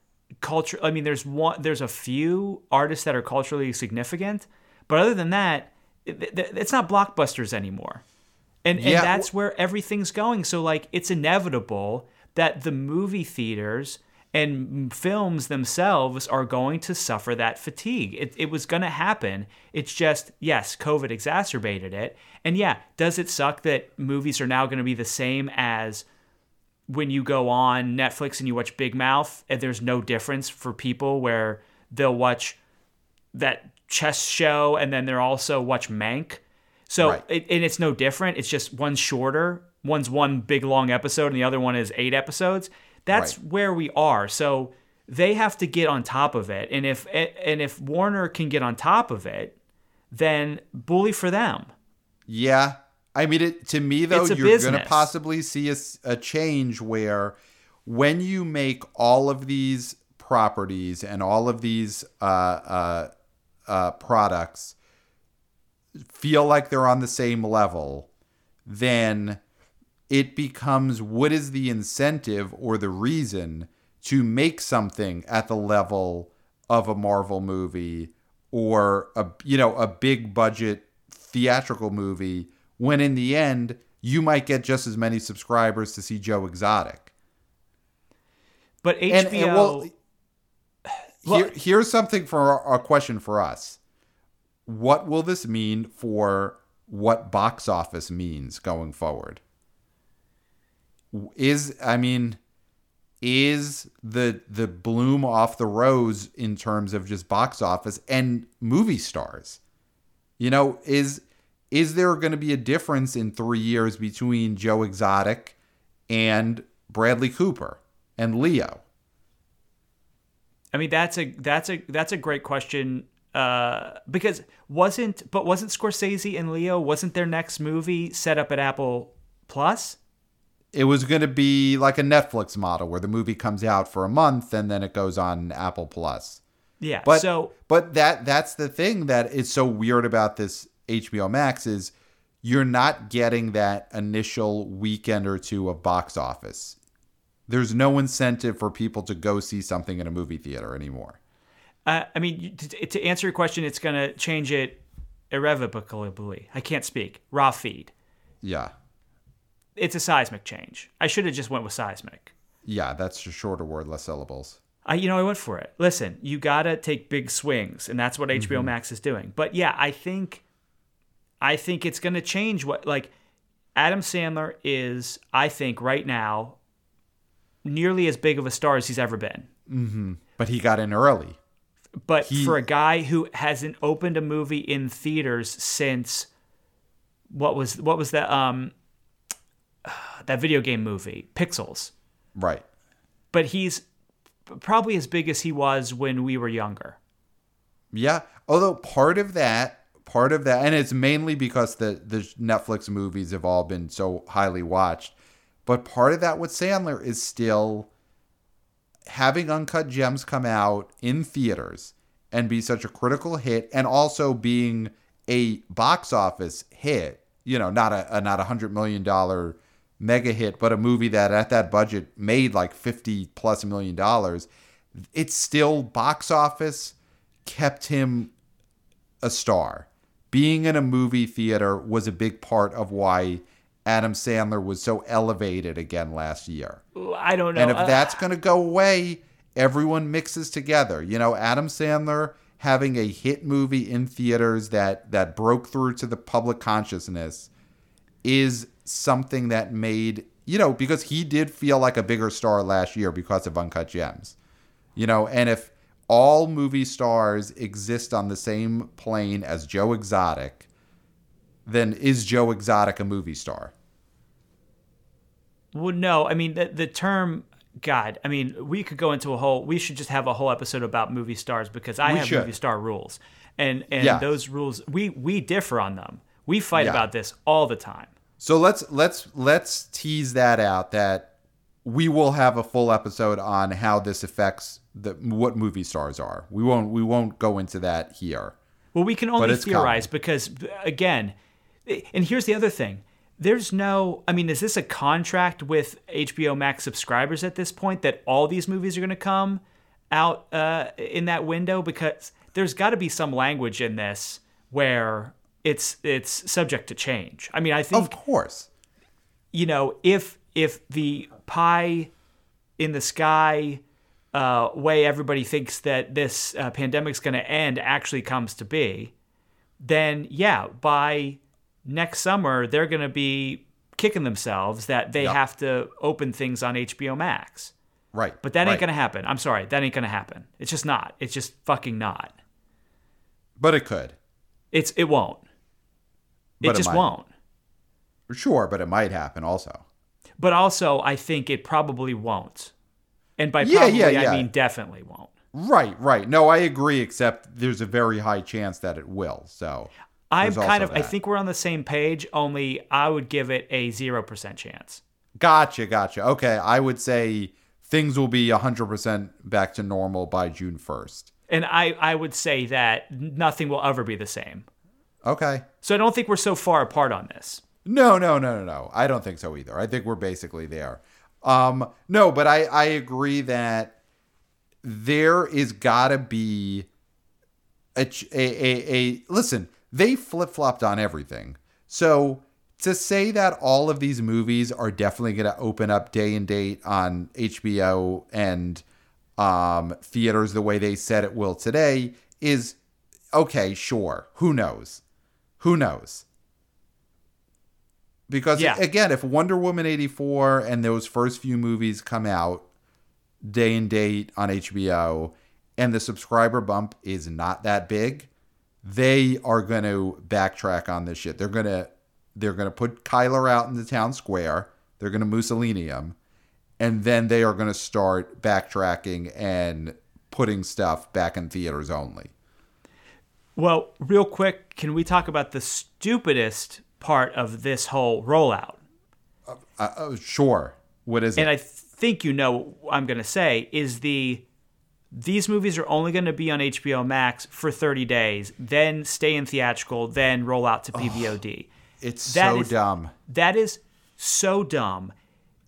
culture. I mean, there's one. There's a few artists that are culturally significant, but other than that, it, it- it's not blockbusters anymore. And Yeah, and that's where everything's going. So like, it's inevitable that the movie theaters and films themselves are going to suffer that fatigue. It, it was going to happen. It's just, yes, COVID exacerbated it. And yeah, does it suck that movies are now going to be the same as when you go on Netflix and you watch Big Mouth and there's no difference for people where they'll watch that chess show and then they'll also watch Mank. So Right. it, and it's no different. It's just one's shorter. One's one big long episode and the other one is eight episodes. That's Right. where we are. So they have to get on top of it. And if and if Warner can get on top of it, then bully for them. Yeah. I mean, it, to me, though, you're going to possibly see a change where when you make all of these properties and all of these uh, uh, uh, products feel like they're on the same level, then it becomes what is the incentive or the reason to make something at the level of a Marvel movie or a you know a big budget theatrical movie when in the end you might get just as many subscribers to see Joe Exotic. But HBO And, and well, here, here's something for a question for us. What will this mean for what box office means going forward? Is I mean, is the the bloom off the rose in terms of just box office and movie stars? You know, is is there going to be a difference in three years between Joe Exotic and Bradley Cooper and Leo? I mean, that's a that's a that's a great question. Uh, because wasn't but wasn't Scorsese and Leo wasn't their next movie set up at Apple Plus? It was going to be like a Netflix model where the movie comes out for a month and then it goes on Apple Plus. Yeah. But so but that that's the thing that is so weird about this HBO Max is you're not getting that initial weekend or two of box office. There's no incentive for people to go see something in a movie theater anymore. Uh, I mean, to, to answer your question, it's going to change it irrevocably. I can't speak. Raw feed. Yeah. It's a seismic change. I should have just went with seismic. Yeah, that's a shorter word, less syllables. I, you know, I went for it. Listen, you gotta take big swings, and that's what HBO Mm-hmm. Max is doing. But yeah, I think, I think it's gonna change what like Adam Sandler is. I think right now, nearly as big of a star as he's ever been. But he got in early. But He- for a guy who hasn't opened a movie in theaters since what was what was that um that video game movie Pixels. Right. But he's probably as big as he was when we were younger. Yeah. Although part of that, part of that, and it's mainly because the the Netflix movies have all been so highly watched, but part of that with Sandler is still having Uncut Gems come out in theaters and be such a critical hit, and also being a box office hit. You know, not a, a not a hundred million dollar mega hit, but a movie that at that budget made like fifty plus million dollars. It's still box office kept him a star. Being in a movie theater was a big part of why Adam Sandler was so elevated again last year. I don't know. And if Uh, that's going to go away, everyone mixes together. You know, Adam Sandler having a hit movie in theaters that that broke through to the public consciousness is something that made, you know, because he did feel like a bigger star last year because of Uncut Gems. You know, and if all movie stars exist on the same plane as Joe Exotic, then is Joe Exotic a movie star? Well, no. I mean, the, the term God. I mean, we could go into a whole. We should just have a whole episode about movie stars because I We have should. movie star rules, and and those rules we we differ on them. We fight Yeah. about this all the time. So let's let's let's tease that out that we will have a full episode on how this affects the what movie stars are. We won't we won't go into that here. Well, we can only theorize because, again, and here's the other thing. There's no, I mean, is this a contract with HBO Max subscribers at this point that all these movies are going to come out uh, in that window? Because there's got to be some language in this where it's it's subject to change. I mean, I think Of course. you know, if if the pie in the sky uh, way everybody thinks that this uh, pandemic's going to end actually comes to be, then yeah, by next summer they're going to be kicking themselves that they Yep. have to open things on HBO Max. Right. But that ain't right. going to happen. I'm sorry, that ain't going to happen. It's just not. It's just fucking not. But it could. It's it won't. It it just might. won't. Sure, but it might happen also. But also, I think it probably won't. And by Yeah, probably, yeah, yeah. I mean definitely won't. Right, right. No, I agree except there's a very high chance that it will. So I'm kind of. I think we're on the same page. Only I would give it a zero percent chance. Gotcha, gotcha. Okay, I would say things will be 100% back to normal by June 1st. And I, I would say that nothing will ever be the same. Okay. So I don't think we're so far apart on this. No, no, no, no, no. I don't think so either. I think we're basically there. Um, no, but I, I agree that there is gotta be a, a, a, a listen, they flip flopped on everything. So to say that all of these movies are definitely going to open up day and date on HBO and um, theaters the way they said it will today is okay, sure. Who knows? Who knows? Because Yeah. again, if Wonder Woman 84 and those first few movies come out day and date on HBO and the subscriber bump is not that big, they are going to backtrack on this shit. They're going to they're going to put Kilar out in the town square. They're going to Mussolini him and then they are going to start backtracking and putting stuff back in theaters only. Well, real quick, can we talk about the stupidest part of this whole rollout? Uh, uh, sure. What is And it? And I think you know what I'm going to say is the these movies are only going to be on HBO Max for 30 days, then stay in theatrical, then roll out to PVOD. it's that so is- dumb. That is so dumb.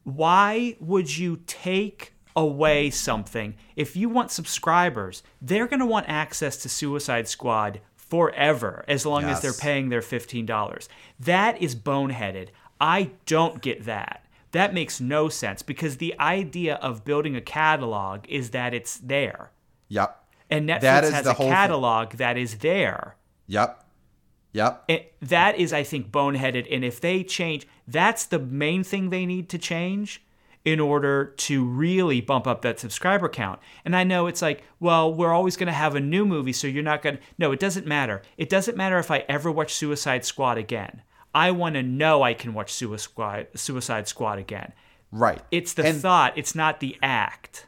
Why would you take away something, if you want subscribers, they're going to want access to Suicide Squad forever as long as they're paying their $15. That is boneheaded. I don't get that. That makes no sense because the idea of building a catalog is that it's there. Yep. And Netflix That is has the a whole thing. catalog that is there. Yep. Yep. It, eh, that is, I think, boneheaded. And if they change, that's the main thing they need to change in order to really bump up that subscriber count. And I know it's like, well, we're always going to have a new movie, so you're not going to. No, it doesn't matter. It doesn't matter if I ever watch Suicide Squad again. I want to know I can watch Suicide, Suicide Squad again. Right. It's the And- thought, it's not the act.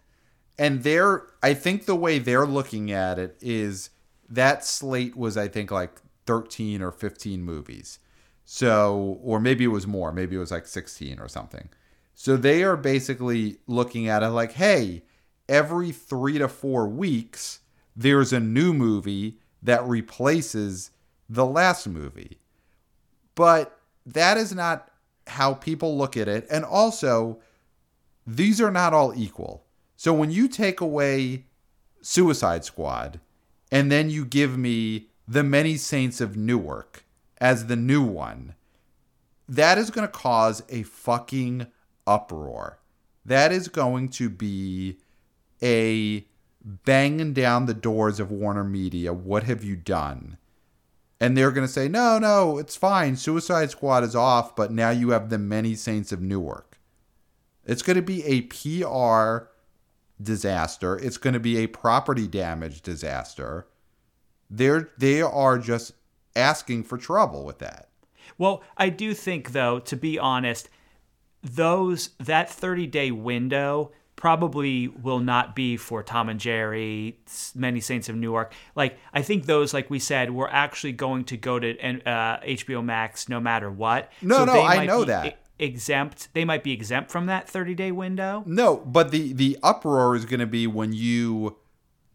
and they're i think the way they're looking at it is that slate was i think like 13 or 15 movies so or maybe it was more maybe it was like 16 or something so they are basically looking at it like hey every three to four weeks there's a new movie that replaces the last movie but that is not how people look at it and also these are not all equal. So when you take away Suicide Squad and then you give me The Many Saints of Newark as the new one, that is going to cause a fucking uproar. That is going to be a banging down the doors of Warner Media. What have you done? And they're going to say, no, no, it's fine. Suicide Squad is off, but now you have The Many Saints of Newark. It's going to be a PR disaster. It's going to be a property damage disaster. They're they are just asking for trouble with that. Well, I do think though, to be honest, those that 30 day window probably will not be for Tom and Jerry, Many Saints of Newark. Like I think those, like we said, were actually going to go to uh, HBO Max no matter what. No, no, they I know be that. exempt. They might be exempt from that 30 day window. No, but the the uproar is going to be when you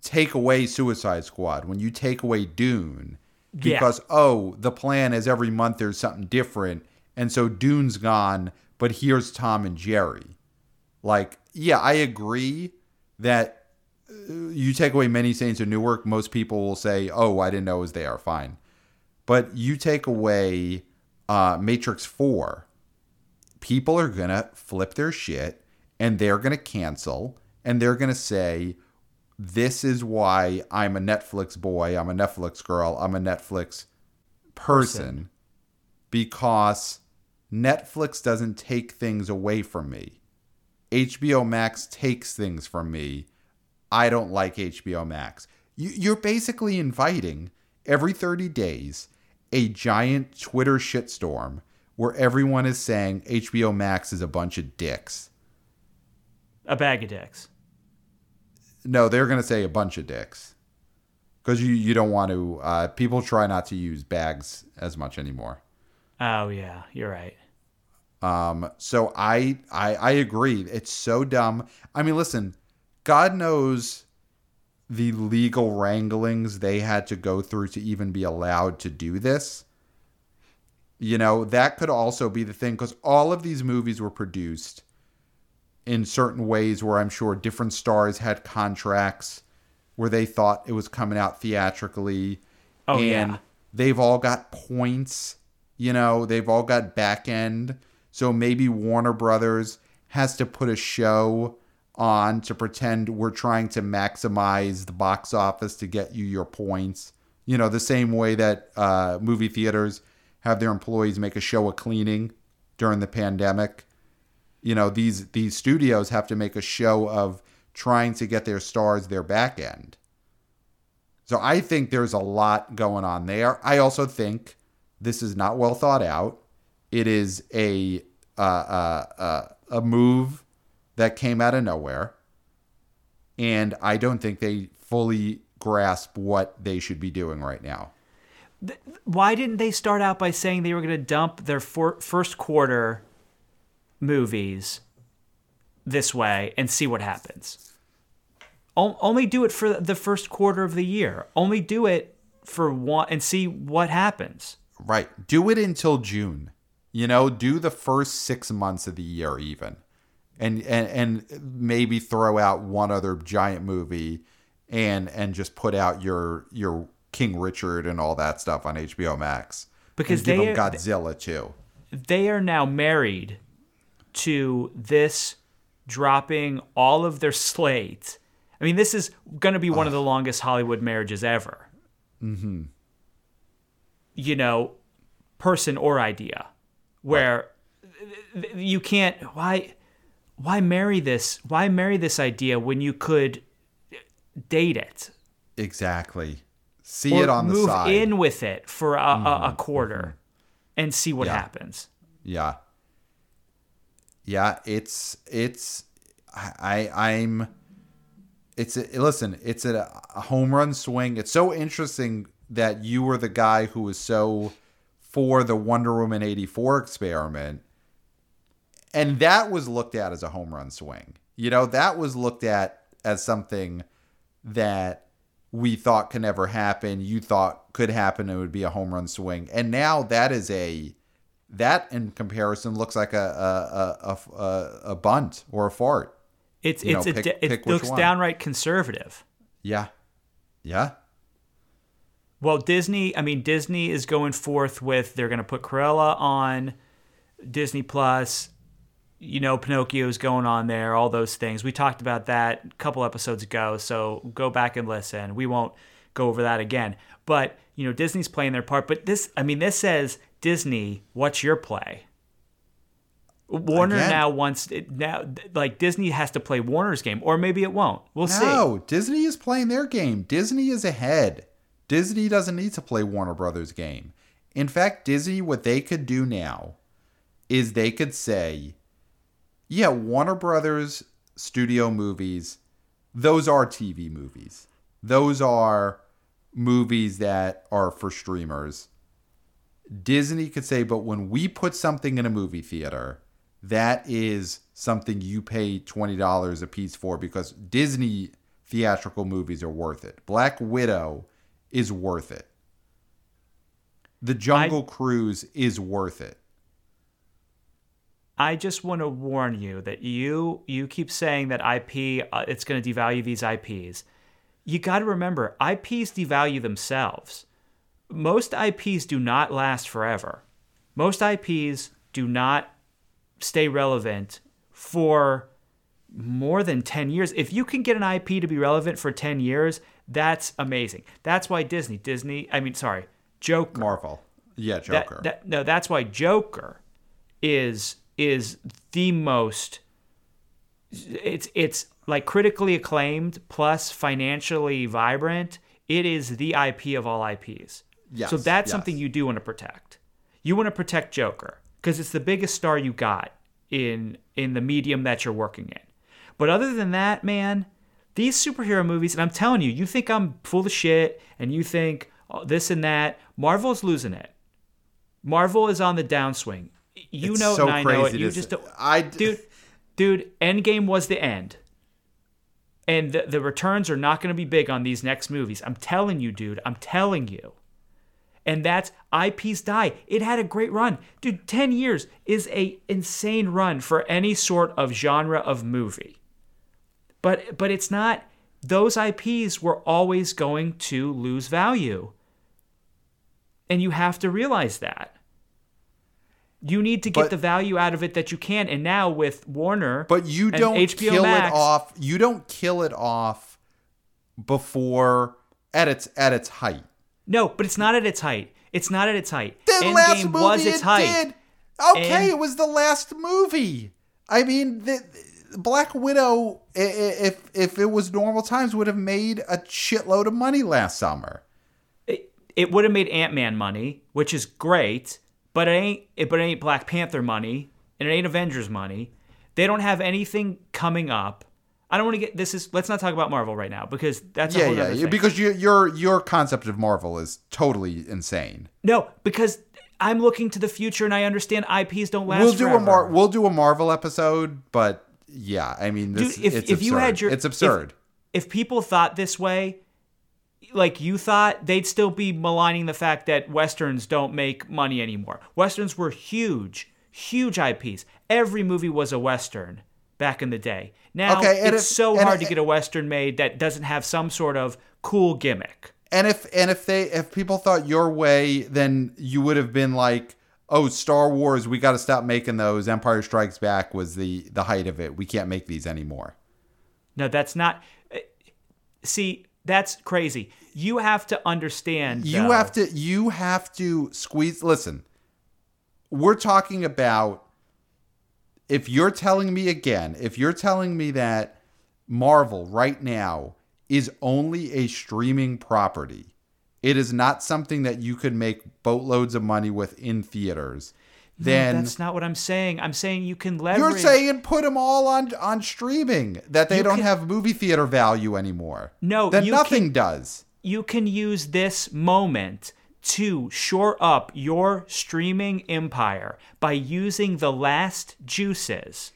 take away Suicide Squad, when you take away Dune, Yeah. because oh, the plan is every month there's something different, and so Dune's gone, but here's Tom and Jerry. Like, yeah, I agree that uh, you take away Many Saints of Newark, most people will say, "Oh, I didn't know it was there." Fine, but you take away uh, Matrix Four, people are gonna flip their shit and they're gonna cancel and they're gonna say, "This is why I'm a Netflix boy. I'm a Netflix girl. I'm a Netflix person, because Netflix doesn't take things away from me." HBO Max takes things from me. I don't like HBO Max. You, you're basically inviting every 30 days a giant Twitter shitstorm where everyone is saying HBO Max is a bunch of dicks. A bag of dicks. No, they're going to say a bunch of dicks because you, you don't want to. Uh, people try not to use bags as much anymore. Oh yeah, you're right. Um, so I, I I agree. It's so dumb. I mean, listen, God knows the legal wranglings they had to go through to even be allowed to do this. You know, that could also be the thing because all of these movies were produced in certain ways where I'm sure different stars had contracts where they thought it was coming out theatrically. Oh, and yeah. they've all got points, you know, they've all got back end. So maybe Warner Brothers has to put a show on to pretend we're trying to maximize the box office to get you your points. You know, the same way that uh, movie theaters have their employees make a show of cleaning during the pandemic. You know, these these studios have to make a show of trying to get their stars their back end. So I think there's a lot going on there. I also think this is not well thought out. It is a uh, uh, uh, a move that came out of nowhere, and I don't think they fully grasp what they should be doing right now. Why didn't they start out by saying they were going to dump their for- first quarter movies this way and see what happens? O- only do it for the first quarter of the year. Only do it for one and see what happens. Right. Do it until June. You know, do the first six months of the year even. and and and maybe throw out one other giant movie and and just put out your your King Richard and all that stuff on HBO Max Because and give they them are- Godzilla too. they are now married to this dropping all of their slate. I mean, this is going to be one of the longest Hollywood marriages ever. Mm-hmm. You know, person or idea, where th- you can't. Why? Why marry this? Why marry this idea when you could date it Exactly. See or it on the move side. Mm-hmm. in with it for a, a, a quarter and see what Yeah. happens? Yeah. Yeah, it's it's I I- I'm it's a, listen, it's a, a home run swing. It's so interesting that you were the guy who was so for the Wonder Woman 84 experiment and that was looked at as a home run swing. You know, that was looked at as something that we thought could never happen. You thought could happen. It would be a home run swing, and now that is a that in comparison looks like a a a, a, a bunt or a fart. It's You it's know, a pick- de- it looks one. downright conservative. Yeah, yeah, Well, Disney, I mean Disney is going forth with they're going to put Cruella on Disney Plus. You know, Pinocchio's going on there, all those things. We talked about that a couple episodes ago, so go back and listen. We won't go over that again. But, you know, Disney's playing their part, but this I mean this says Disney, what's your play? Warner Again. now wants it now like Disney has to play Warner's game or maybe it won't. We'll see. No, Disney is playing their game. Disney is ahead. Disney doesn't need to play Warner Brothers' game. In fact, Disney, what they could do now is they could say, yeah, Warner Brothers studio movies, those are TV movies. Those are movies that are for streamers. Disney could say, but when we put something in a movie theater, that is something you pay $20 a piece for because Disney theatrical movies are worth it. Black Widow is worth it. The Jungle Cruise is worth it. I just want to warn you that you you keep saying that IP uh, it's going to devalue these IPs. You got to remember IPs devalue themselves. Most IPs do not last forever. Most IPs do not stay relevant for more than 10 years. If you can get an IP to be relevant for 10 years, that's amazing. That's why Disney, Disney, I mean sorry, Joker Marvel. Yeah, that- Joker. that- no, that's why Joker is is the most. It's it's like critically acclaimed plus financially vibrant. It is the IP of all IPs. Yes, so that's yes. something you do want to protect. You want to protect Joker because it's the biggest star you got in in the medium that you're working in. But other than that, man, these superhero movies, and I'm telling you, you think I'm full of shit, and you think oh, this and that. Marvel's losing it. Marvel is on the downswing. You It's know, it so and I know it. You just don't, I- dude, dude. Endgame was the end, and the, the returns are not going to be big on these next movies. I'm telling you, dude. I'm telling you. And that's IPs die. It had a great run, dude. Ten years is a insane run for any sort of genre of movie. But but it's not. Those IPs were always going to lose value, and you have to realize that. You need to get But- the value out of it that you can. And now with Warner, But you don't HBO kill Max, it off. You don't kill it off before at its at its height. No, but it's not at its height. It's not at its height. The last movie was its it height. did. Okay, And- it was the last movie. I mean, the, Black Widow, if if it was normal times, would have made a shitload of money last summer. it, it would have made Ant Man money, which is great, but it ain't. It, but it ain't Black Panther money, and it ain't Avengers money. They don't have anything coming up. I don't want to get this is. Let's not talk about Marvel right now because that's a Yeah, whole yeah, other thing. because your your your concept of Marvel is totally insane. no, because I'm looking to the future and I understand IPs don't last. we'll do a. Mar- we'll do a Marvel episode, but yeah, I mean, this Dude, if, it's if you had your it's absurd. If, people thought this way, like you thought, they'd still be maligning the fact that westerns don't make money anymore. Westerns were huge, huge IPs. Every movie was a western back in the day. Now Okay, it's if- so hard if- to get a western made that doesn't have some sort of cool gimmick. And if and if they if people thought your way, then you would have been like, oh, Star Wars, we got to stop making those. Empire Strikes Back was the the height of it. We can't make these anymore. No, that's not. uh, See, that's crazy. You have to understand. You though- have to you have to squeeze. Listen, we're talking about if you're telling me again, if you're telling me that Marvel right now is only a streaming property, it is not something that you could make boatloads of money with in theaters. No, Then that's not what I'm saying. I'm saying you can leverage. you're saying put them all on on streaming that they You don't can- have movie theater value anymore. No, you nothing can- does. you can use this moment to shore up your streaming empire by using the last juices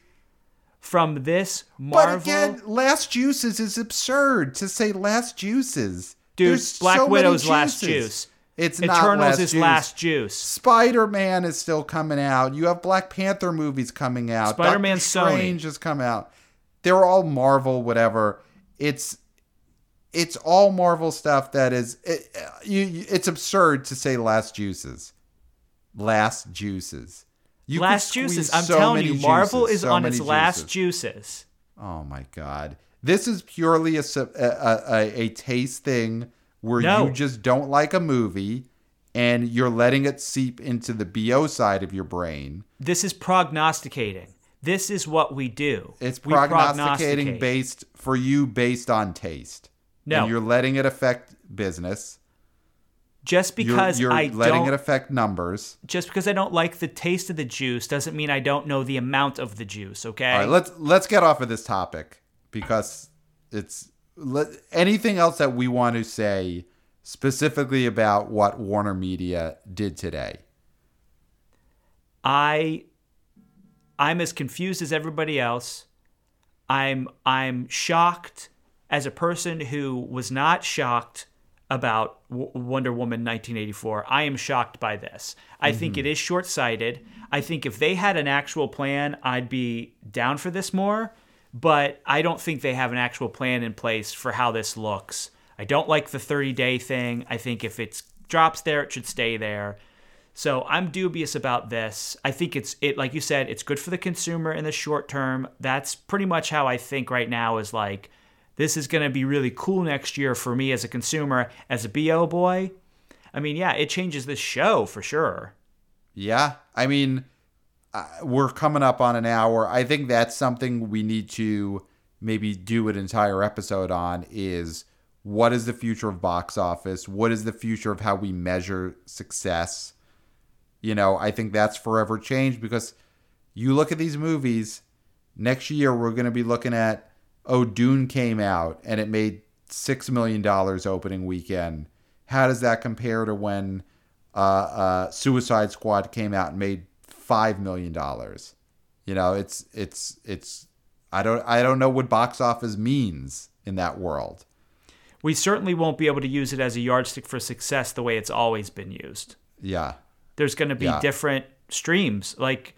from this Marvel. But again, Last Juices is absurd to say Last Juices. Dude, There's Black so Widow's Last. Juice. It's not Eternals last is juice. last juice. Spider Man is still coming out. You have Black Panther movies coming out. Doctor Sony. Strange has come out. They're all Marvel, whatever. It's it's all Marvel stuff that is it, you, you- it's absurd to say Last Juices. Last Juices. You last juices. I'm so telling you, Marvel juices, is so on its last juices. juices. Oh my god. This is purely a, a, a, a taste thing where No. you just don't like a movie and you're letting it seep into the BO side of your brain. This is prognosticating. This is what we do. It's We prognosticating prognosticate. based for you based on taste. No. And you're letting it affect business. Just You're- because you're, I letting don't it affect numbers. just because I don't like the taste of the juice doesn't mean I don't know the amount of the juice, okay? All right, let's let's get off of this topic because it's anything else that we want to say specifically about what Warner Media did today. I I'm as confused as everybody else. I'm I'm shocked as a person who was not shocked about w- Wonder Woman 1984. I am shocked by this. I think mm-hmm. it is short-sighted. I think if they had an actual plan, I'd be down for this more, but I don't think they have an actual plan in place for how this looks. I don't like the 30-day thing. I think if it drops there, it should stay there. So I'm dubious about this. I think it's it like you said, it's good for the consumer in the short term. That's pretty much how I think right now is like this is going to be really cool next year for me as a consumer, as a BO boy. I mean, yeah, it changes the show for sure. Yeah, I mean, uh, we're coming up on an hour. I think that's something we need to maybe do an entire episode on is what is the future of box office? What is the future of how we measure success? You know, I think that's forever changed because you look at these movies, next year we're going to be looking at oh Dune came out and it made 6 million dollars opening weekend. How does that compare to when uh, uh, Suicide Squad came out and made five million dollars. You know, it's it's it's I don't I don't know what box office means in that world. We certainly won't be able to use it as a yardstick for success the way it's always been used. Yeah, There's going to be Yeah. different streams. Like,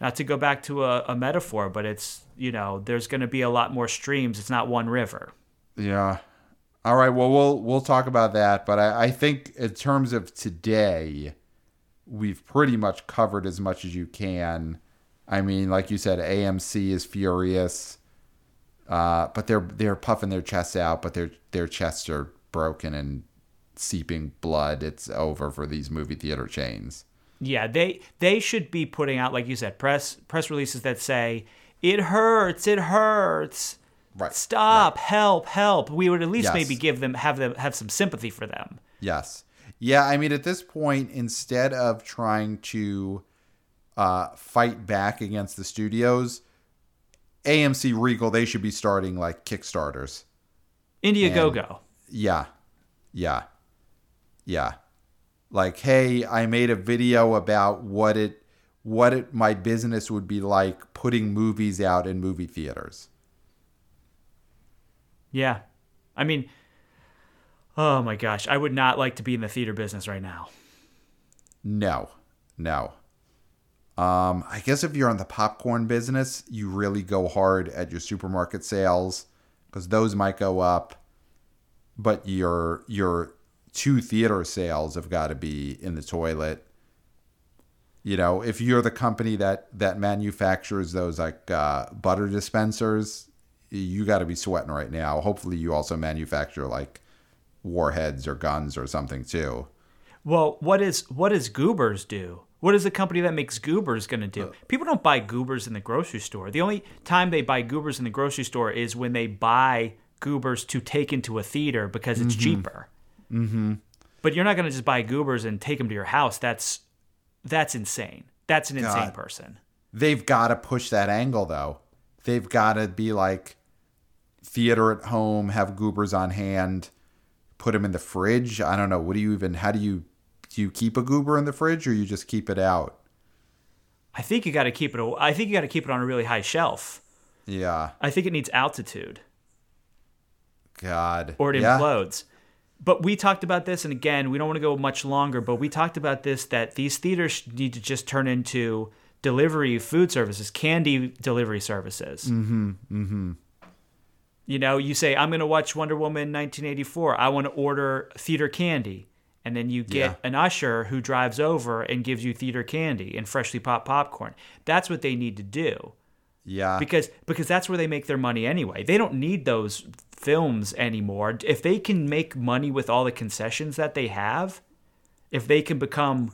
not to go back to a, a metaphor, but it's, you know, there's going to be a lot more streams. It's not one river. yeah. All right. Well, we'll we'll talk about that. But I, I think in terms of today, we've pretty much covered as much as you can. I mean, like you said, AMC is furious, uh, but they're they're puffing their chests out, but their their chests are broken and seeping blood. It's over for these movie theater chains. Yeah, they they should be putting out, like you said, press press releases that say it hurts, it hurts. Right. Stop, help, help. We would at least Yes. maybe give them have them have some sympathy for them. Yes. Yeah, I mean, at this point, instead of trying to uh, fight back against the studios, AMC Regal, they should be starting like Kickstarters. Indiegogo. Yeah. Yeah. Yeah. Like, hey, I made a video about what it what it my business would be like putting movies out in movie theaters. Yeah. I mean, oh my gosh, I would not like to be in the theater business right now. No. No. Um, I guess if you're in the popcorn business, you really go hard at your supermarket sales because those might go up, but your your two theater sales have got to be in the toilet. You know, if you're the company that that manufactures those like uh, butter dispensers, you got to be sweating right now. Hopefully, you also manufacture like warheads or guns or something too. Well, what is what does Goobers do? What is the company that makes Goobers going to do? People don't buy Goobers in the grocery store. The only time they buy Goobers in the grocery store is when they buy Goobers to take into a theater because it's cheaper. Mm-hmm. But you're not going to just buy Goobers and take them to your house. That's that's insane. That's an insane God. person. They've got to push that angle though. They've got to be like theater at home, have goobers on hand, put them in the fridge. I don't know. What do you even? How do you do? You keep a goober in the fridge, or you just keep it out? I think you got to keep it. I think you got to keep it on a really high shelf. Yeah. I think it needs altitude. God. or it yeah. implodes. But we talked about this, and again, we don't want to go much longer, but we talked about this that these theaters need to just turn into delivery food services, candy delivery services. Mm-hmm. Mm-hmm. You know, you say, I'm going to watch Wonder Woman 1984. I want to order theater candy. And then you get Yeah. an usher who drives over and gives you theater candy and freshly popped popcorn. That's what they need to do Yeah. because because that's where they make their money anyway. They don't need those films anymore. If they can make money with all the concessions that they have, if they can become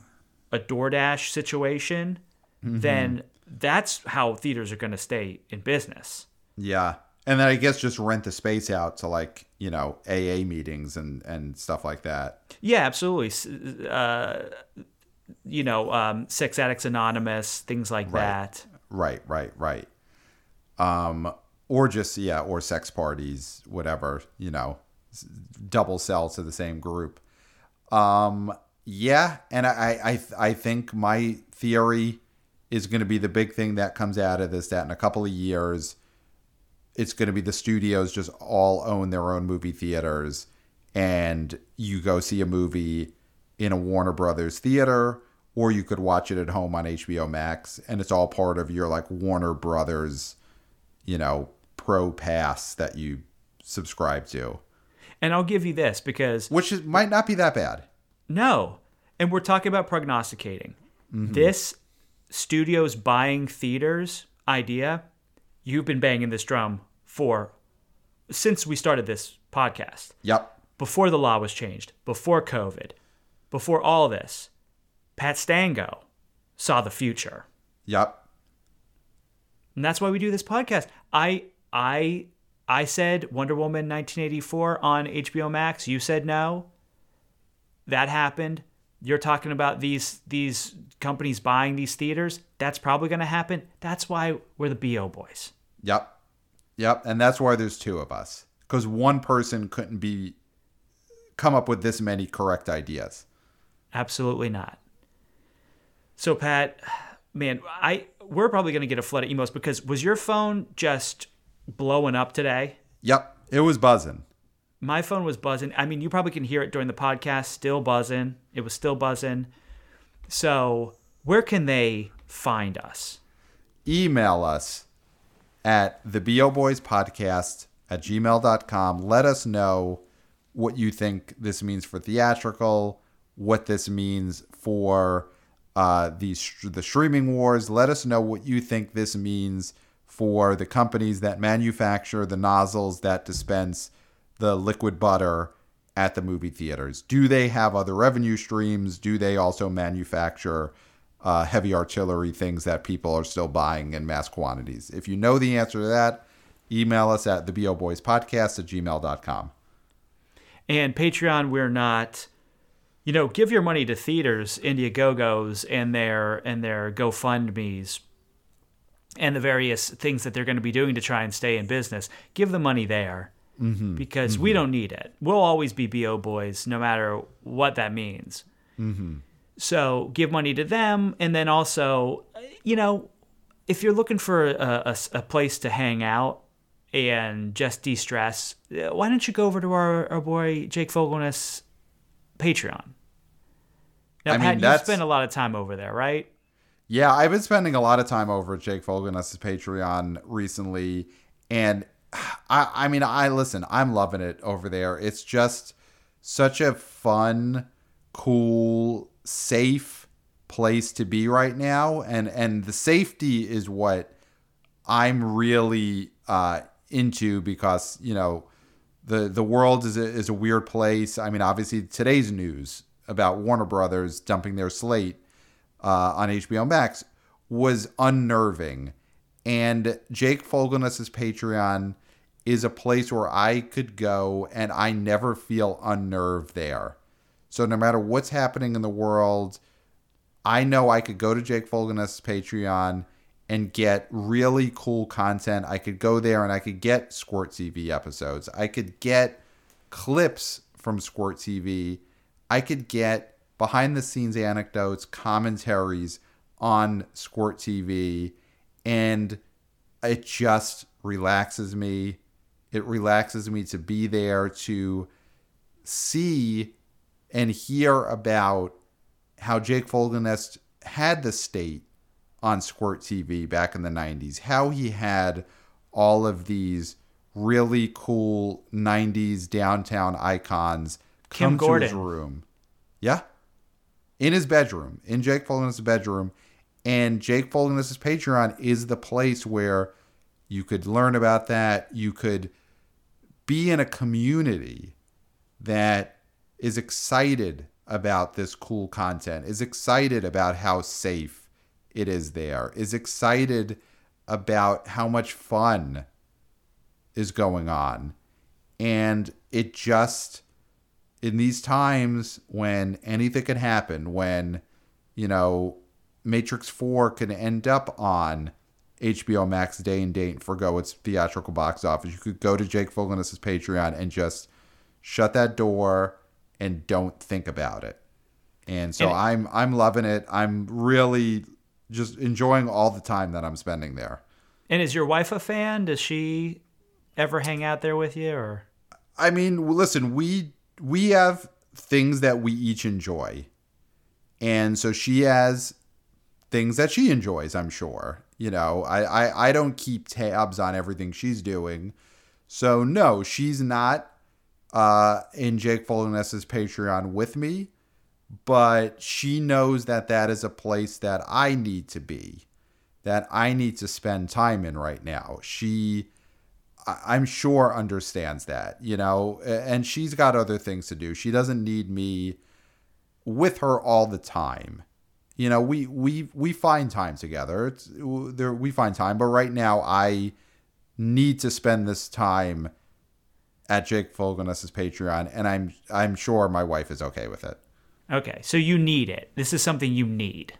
a DoorDash situation, mm-hmm. then that's how theaters are going to stay in business. yeah. And then I guess just rent the space out to like you know AA meetings and and stuff like that. Yeah, absolutely. Uh, you know, um, Sex Addicts Anonymous, things like that. Right. Right. Right. Um. Or just yeah. Or sex parties, whatever. You know, double sell to the same group. Um. Yeah. And I I I think my theory is going to be the big thing that comes out of this. That in a couple of years, it's going to be the studios just all own their own movie theaters and you go see a movie in a Warner Brothers theater or you could watch it at home on HBO Max and it's all part of your like Warner Brothers you know pro pass that you subscribe to And I'll give you this because which is, might not be that bad No. And we're talking about prognosticating. Mm-hmm. This studios buying theaters idea, you've been banging this drum for since we started this podcast. yep Before the law was changed, before COVID, before all this, Pat Stango saw the future. yep And that's why we do this podcast. I I I said Wonder Woman 1984 on HBO Max. You said no. That happened. You're talking about these these companies buying these theaters. That's probably going to happen. That's why we're the BO boys. Yep. Yep. And that's why there's two of us. Because one person couldn't be come up with this many correct ideas. Absolutely not. So Pat, man, I we're probably going to get a flood of emails because was your phone just blowing up today? Yep. It was buzzing. my phone was buzzing. I mean, you probably can hear it during the podcast, still buzzing. It was still buzzing. So, where can they find us? Email us at the BO Boys Podcast at gmail.com. Let us know what you think this means for theatrical, what this means for uh, the streaming wars. Let us know what you think this means for the companies that manufacture the nozzles that dispense the liquid butter at the movie theaters. Do they have other revenue streams? Do they also manufacture uh, heavy artillery things that people are still buying in mass quantities? If you know the answer to that, email us at the BO Boys Podcast at gmail.com. And Patreon, we're not, you know, give your money to theaters, Indiegogos, and their and their GoFundmes, and the various things that they're going to be doing to try and stay in business. Give the money there mm-hmm. because mm-hmm. we don't need it. We'll always be bo boys, no matter what that means. Mm-hmm. So give money to them, and then also, you know, if you're looking for a, a, a place to hang out and just de-stress, uh, why don't you go over to our, our boy Jake Fogelnest Patreon? Now, I mean, Pat, you that's- spend a lot of time over there, right? Yeah, I've been spending a lot of time over at Jake Fogelnest's Patreon recently, and I, I mean, I listen. I'm loving it over there. It's just such a fun, cool, safe place to be right now, and and the safety is what I'm really uh, into because you know the the world is a, is a weird place. I mean, obviously today's news about Warner Brothers dumping their slate uh, on HBO Max was unnerving. And Jake Fogelnest's Patreon is a place where I could go and I never feel unnerved there. So no matter what's happening in the world, I know I could go to Jake Fogelnest's Patreon and get really cool content. I could go there and I could get Squirt TV episodes. I could get clips from Squirt TV. I could get behind the scenes anecdotes, commentaries on Squirt TV, and it just relaxes me. It relaxes me to be there to see and hear about how Jake Fogelnest had the state on Squirt TV back in the 90s, how he had all of these really cool 90s downtown icons come Kim Gordon. to his room. Yeah in his bedroom, in Jake Fogelnest's bedroom. And Jake Fogelnest's Patreon is the place where you could learn about that. You could be in a community that is excited about this cool content, is excited about how safe it is there, is excited about how much fun is going on. And it just in these times when anything can happen, when, you know, Matrix 4 can end up on HBO Max day and date and forgo its theatrical box office, you could go to Jake Fogelnest's Patreon and just shut that door and don't think about it. And so And- I'm I'm loving it. I'm really just enjoying all the time that I'm spending there. And is your wife a fan? Does she ever hang out there with you or I mean, listen, we we have things that we each enjoy, and so she has things that she enjoys. I'm sure. You know, I I, I don't keep tabs on everything she's doing, so no, she's not uh, in Jake Fogelnest's Patreon with me, but she knows that that is a place that I need to be, that I need to spend time in right now. She I'm sure understands that, you know, and she's got other things to do. She doesn't need me with her all the time. You know, we we we find time together. It's there we find time, but right now I need to spend this time at Jake Fogelnest's Patreon, and I'm I'm sure my wife is okay with it. Okay, so you need it. This is something you need.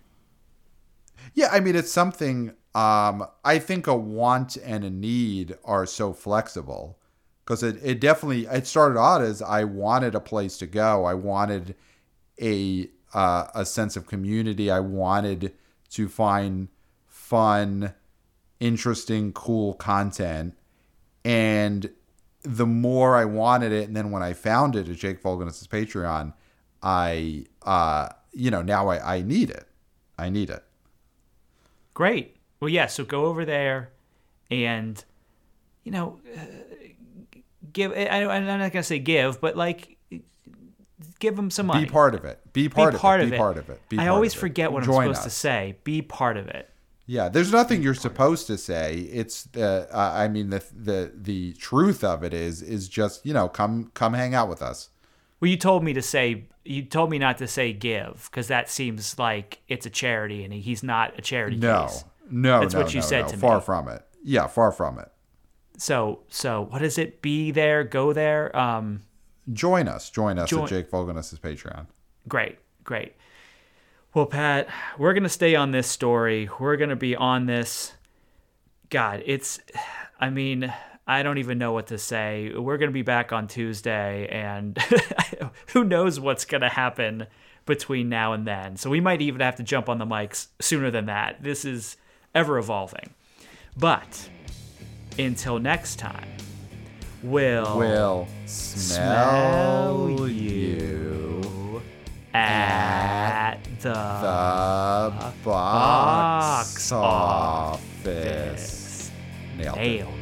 Yeah, I mean it's something um I think a want and a need are so flexible because it, it definitely it started out as I wanted a place to go. I wanted a uh, a sense of community. I wanted to find fun, interesting, cool content. And the more I wanted it, and then when I found it at Jake Fogelnest's Patreon, I uh you know, now I, I need it. I need it. Great. Well, yeah. So go over there, and you know, uh, give. I, I'm not gonna say give, but like, give them some money. Be part of it. Be part, Be part of, of it. it. Be part of it. Be I always of forget what Join I'm supposed to say. Be part of it. Yeah, there's nothing you're supposed to say. It's the uh, I mean the the the truth of it is is just, you know, come come hang out with us. Well, you told me to say. You told me not to say give because that seems like it's a charity, and he's not a charity No. case. No, That's no, what you no, said no. to far me. from it. Yeah, far from it. So, so what is it? Be there, go there. Um, Join us. Join us Join- at Jake Fogelnest's Patreon. Great, great. Well, Pat, we're going to stay on this story. We're going to be on this. God, it's, I mean, I don't even know what to say. We're going to be back on Tuesday, and who knows what's going to happen between now and then. So we might even have to jump on the mics sooner than that. This is ever evolving. But until next time, we'll, Will smell smell you at The, The box box office. Nailed it. nailed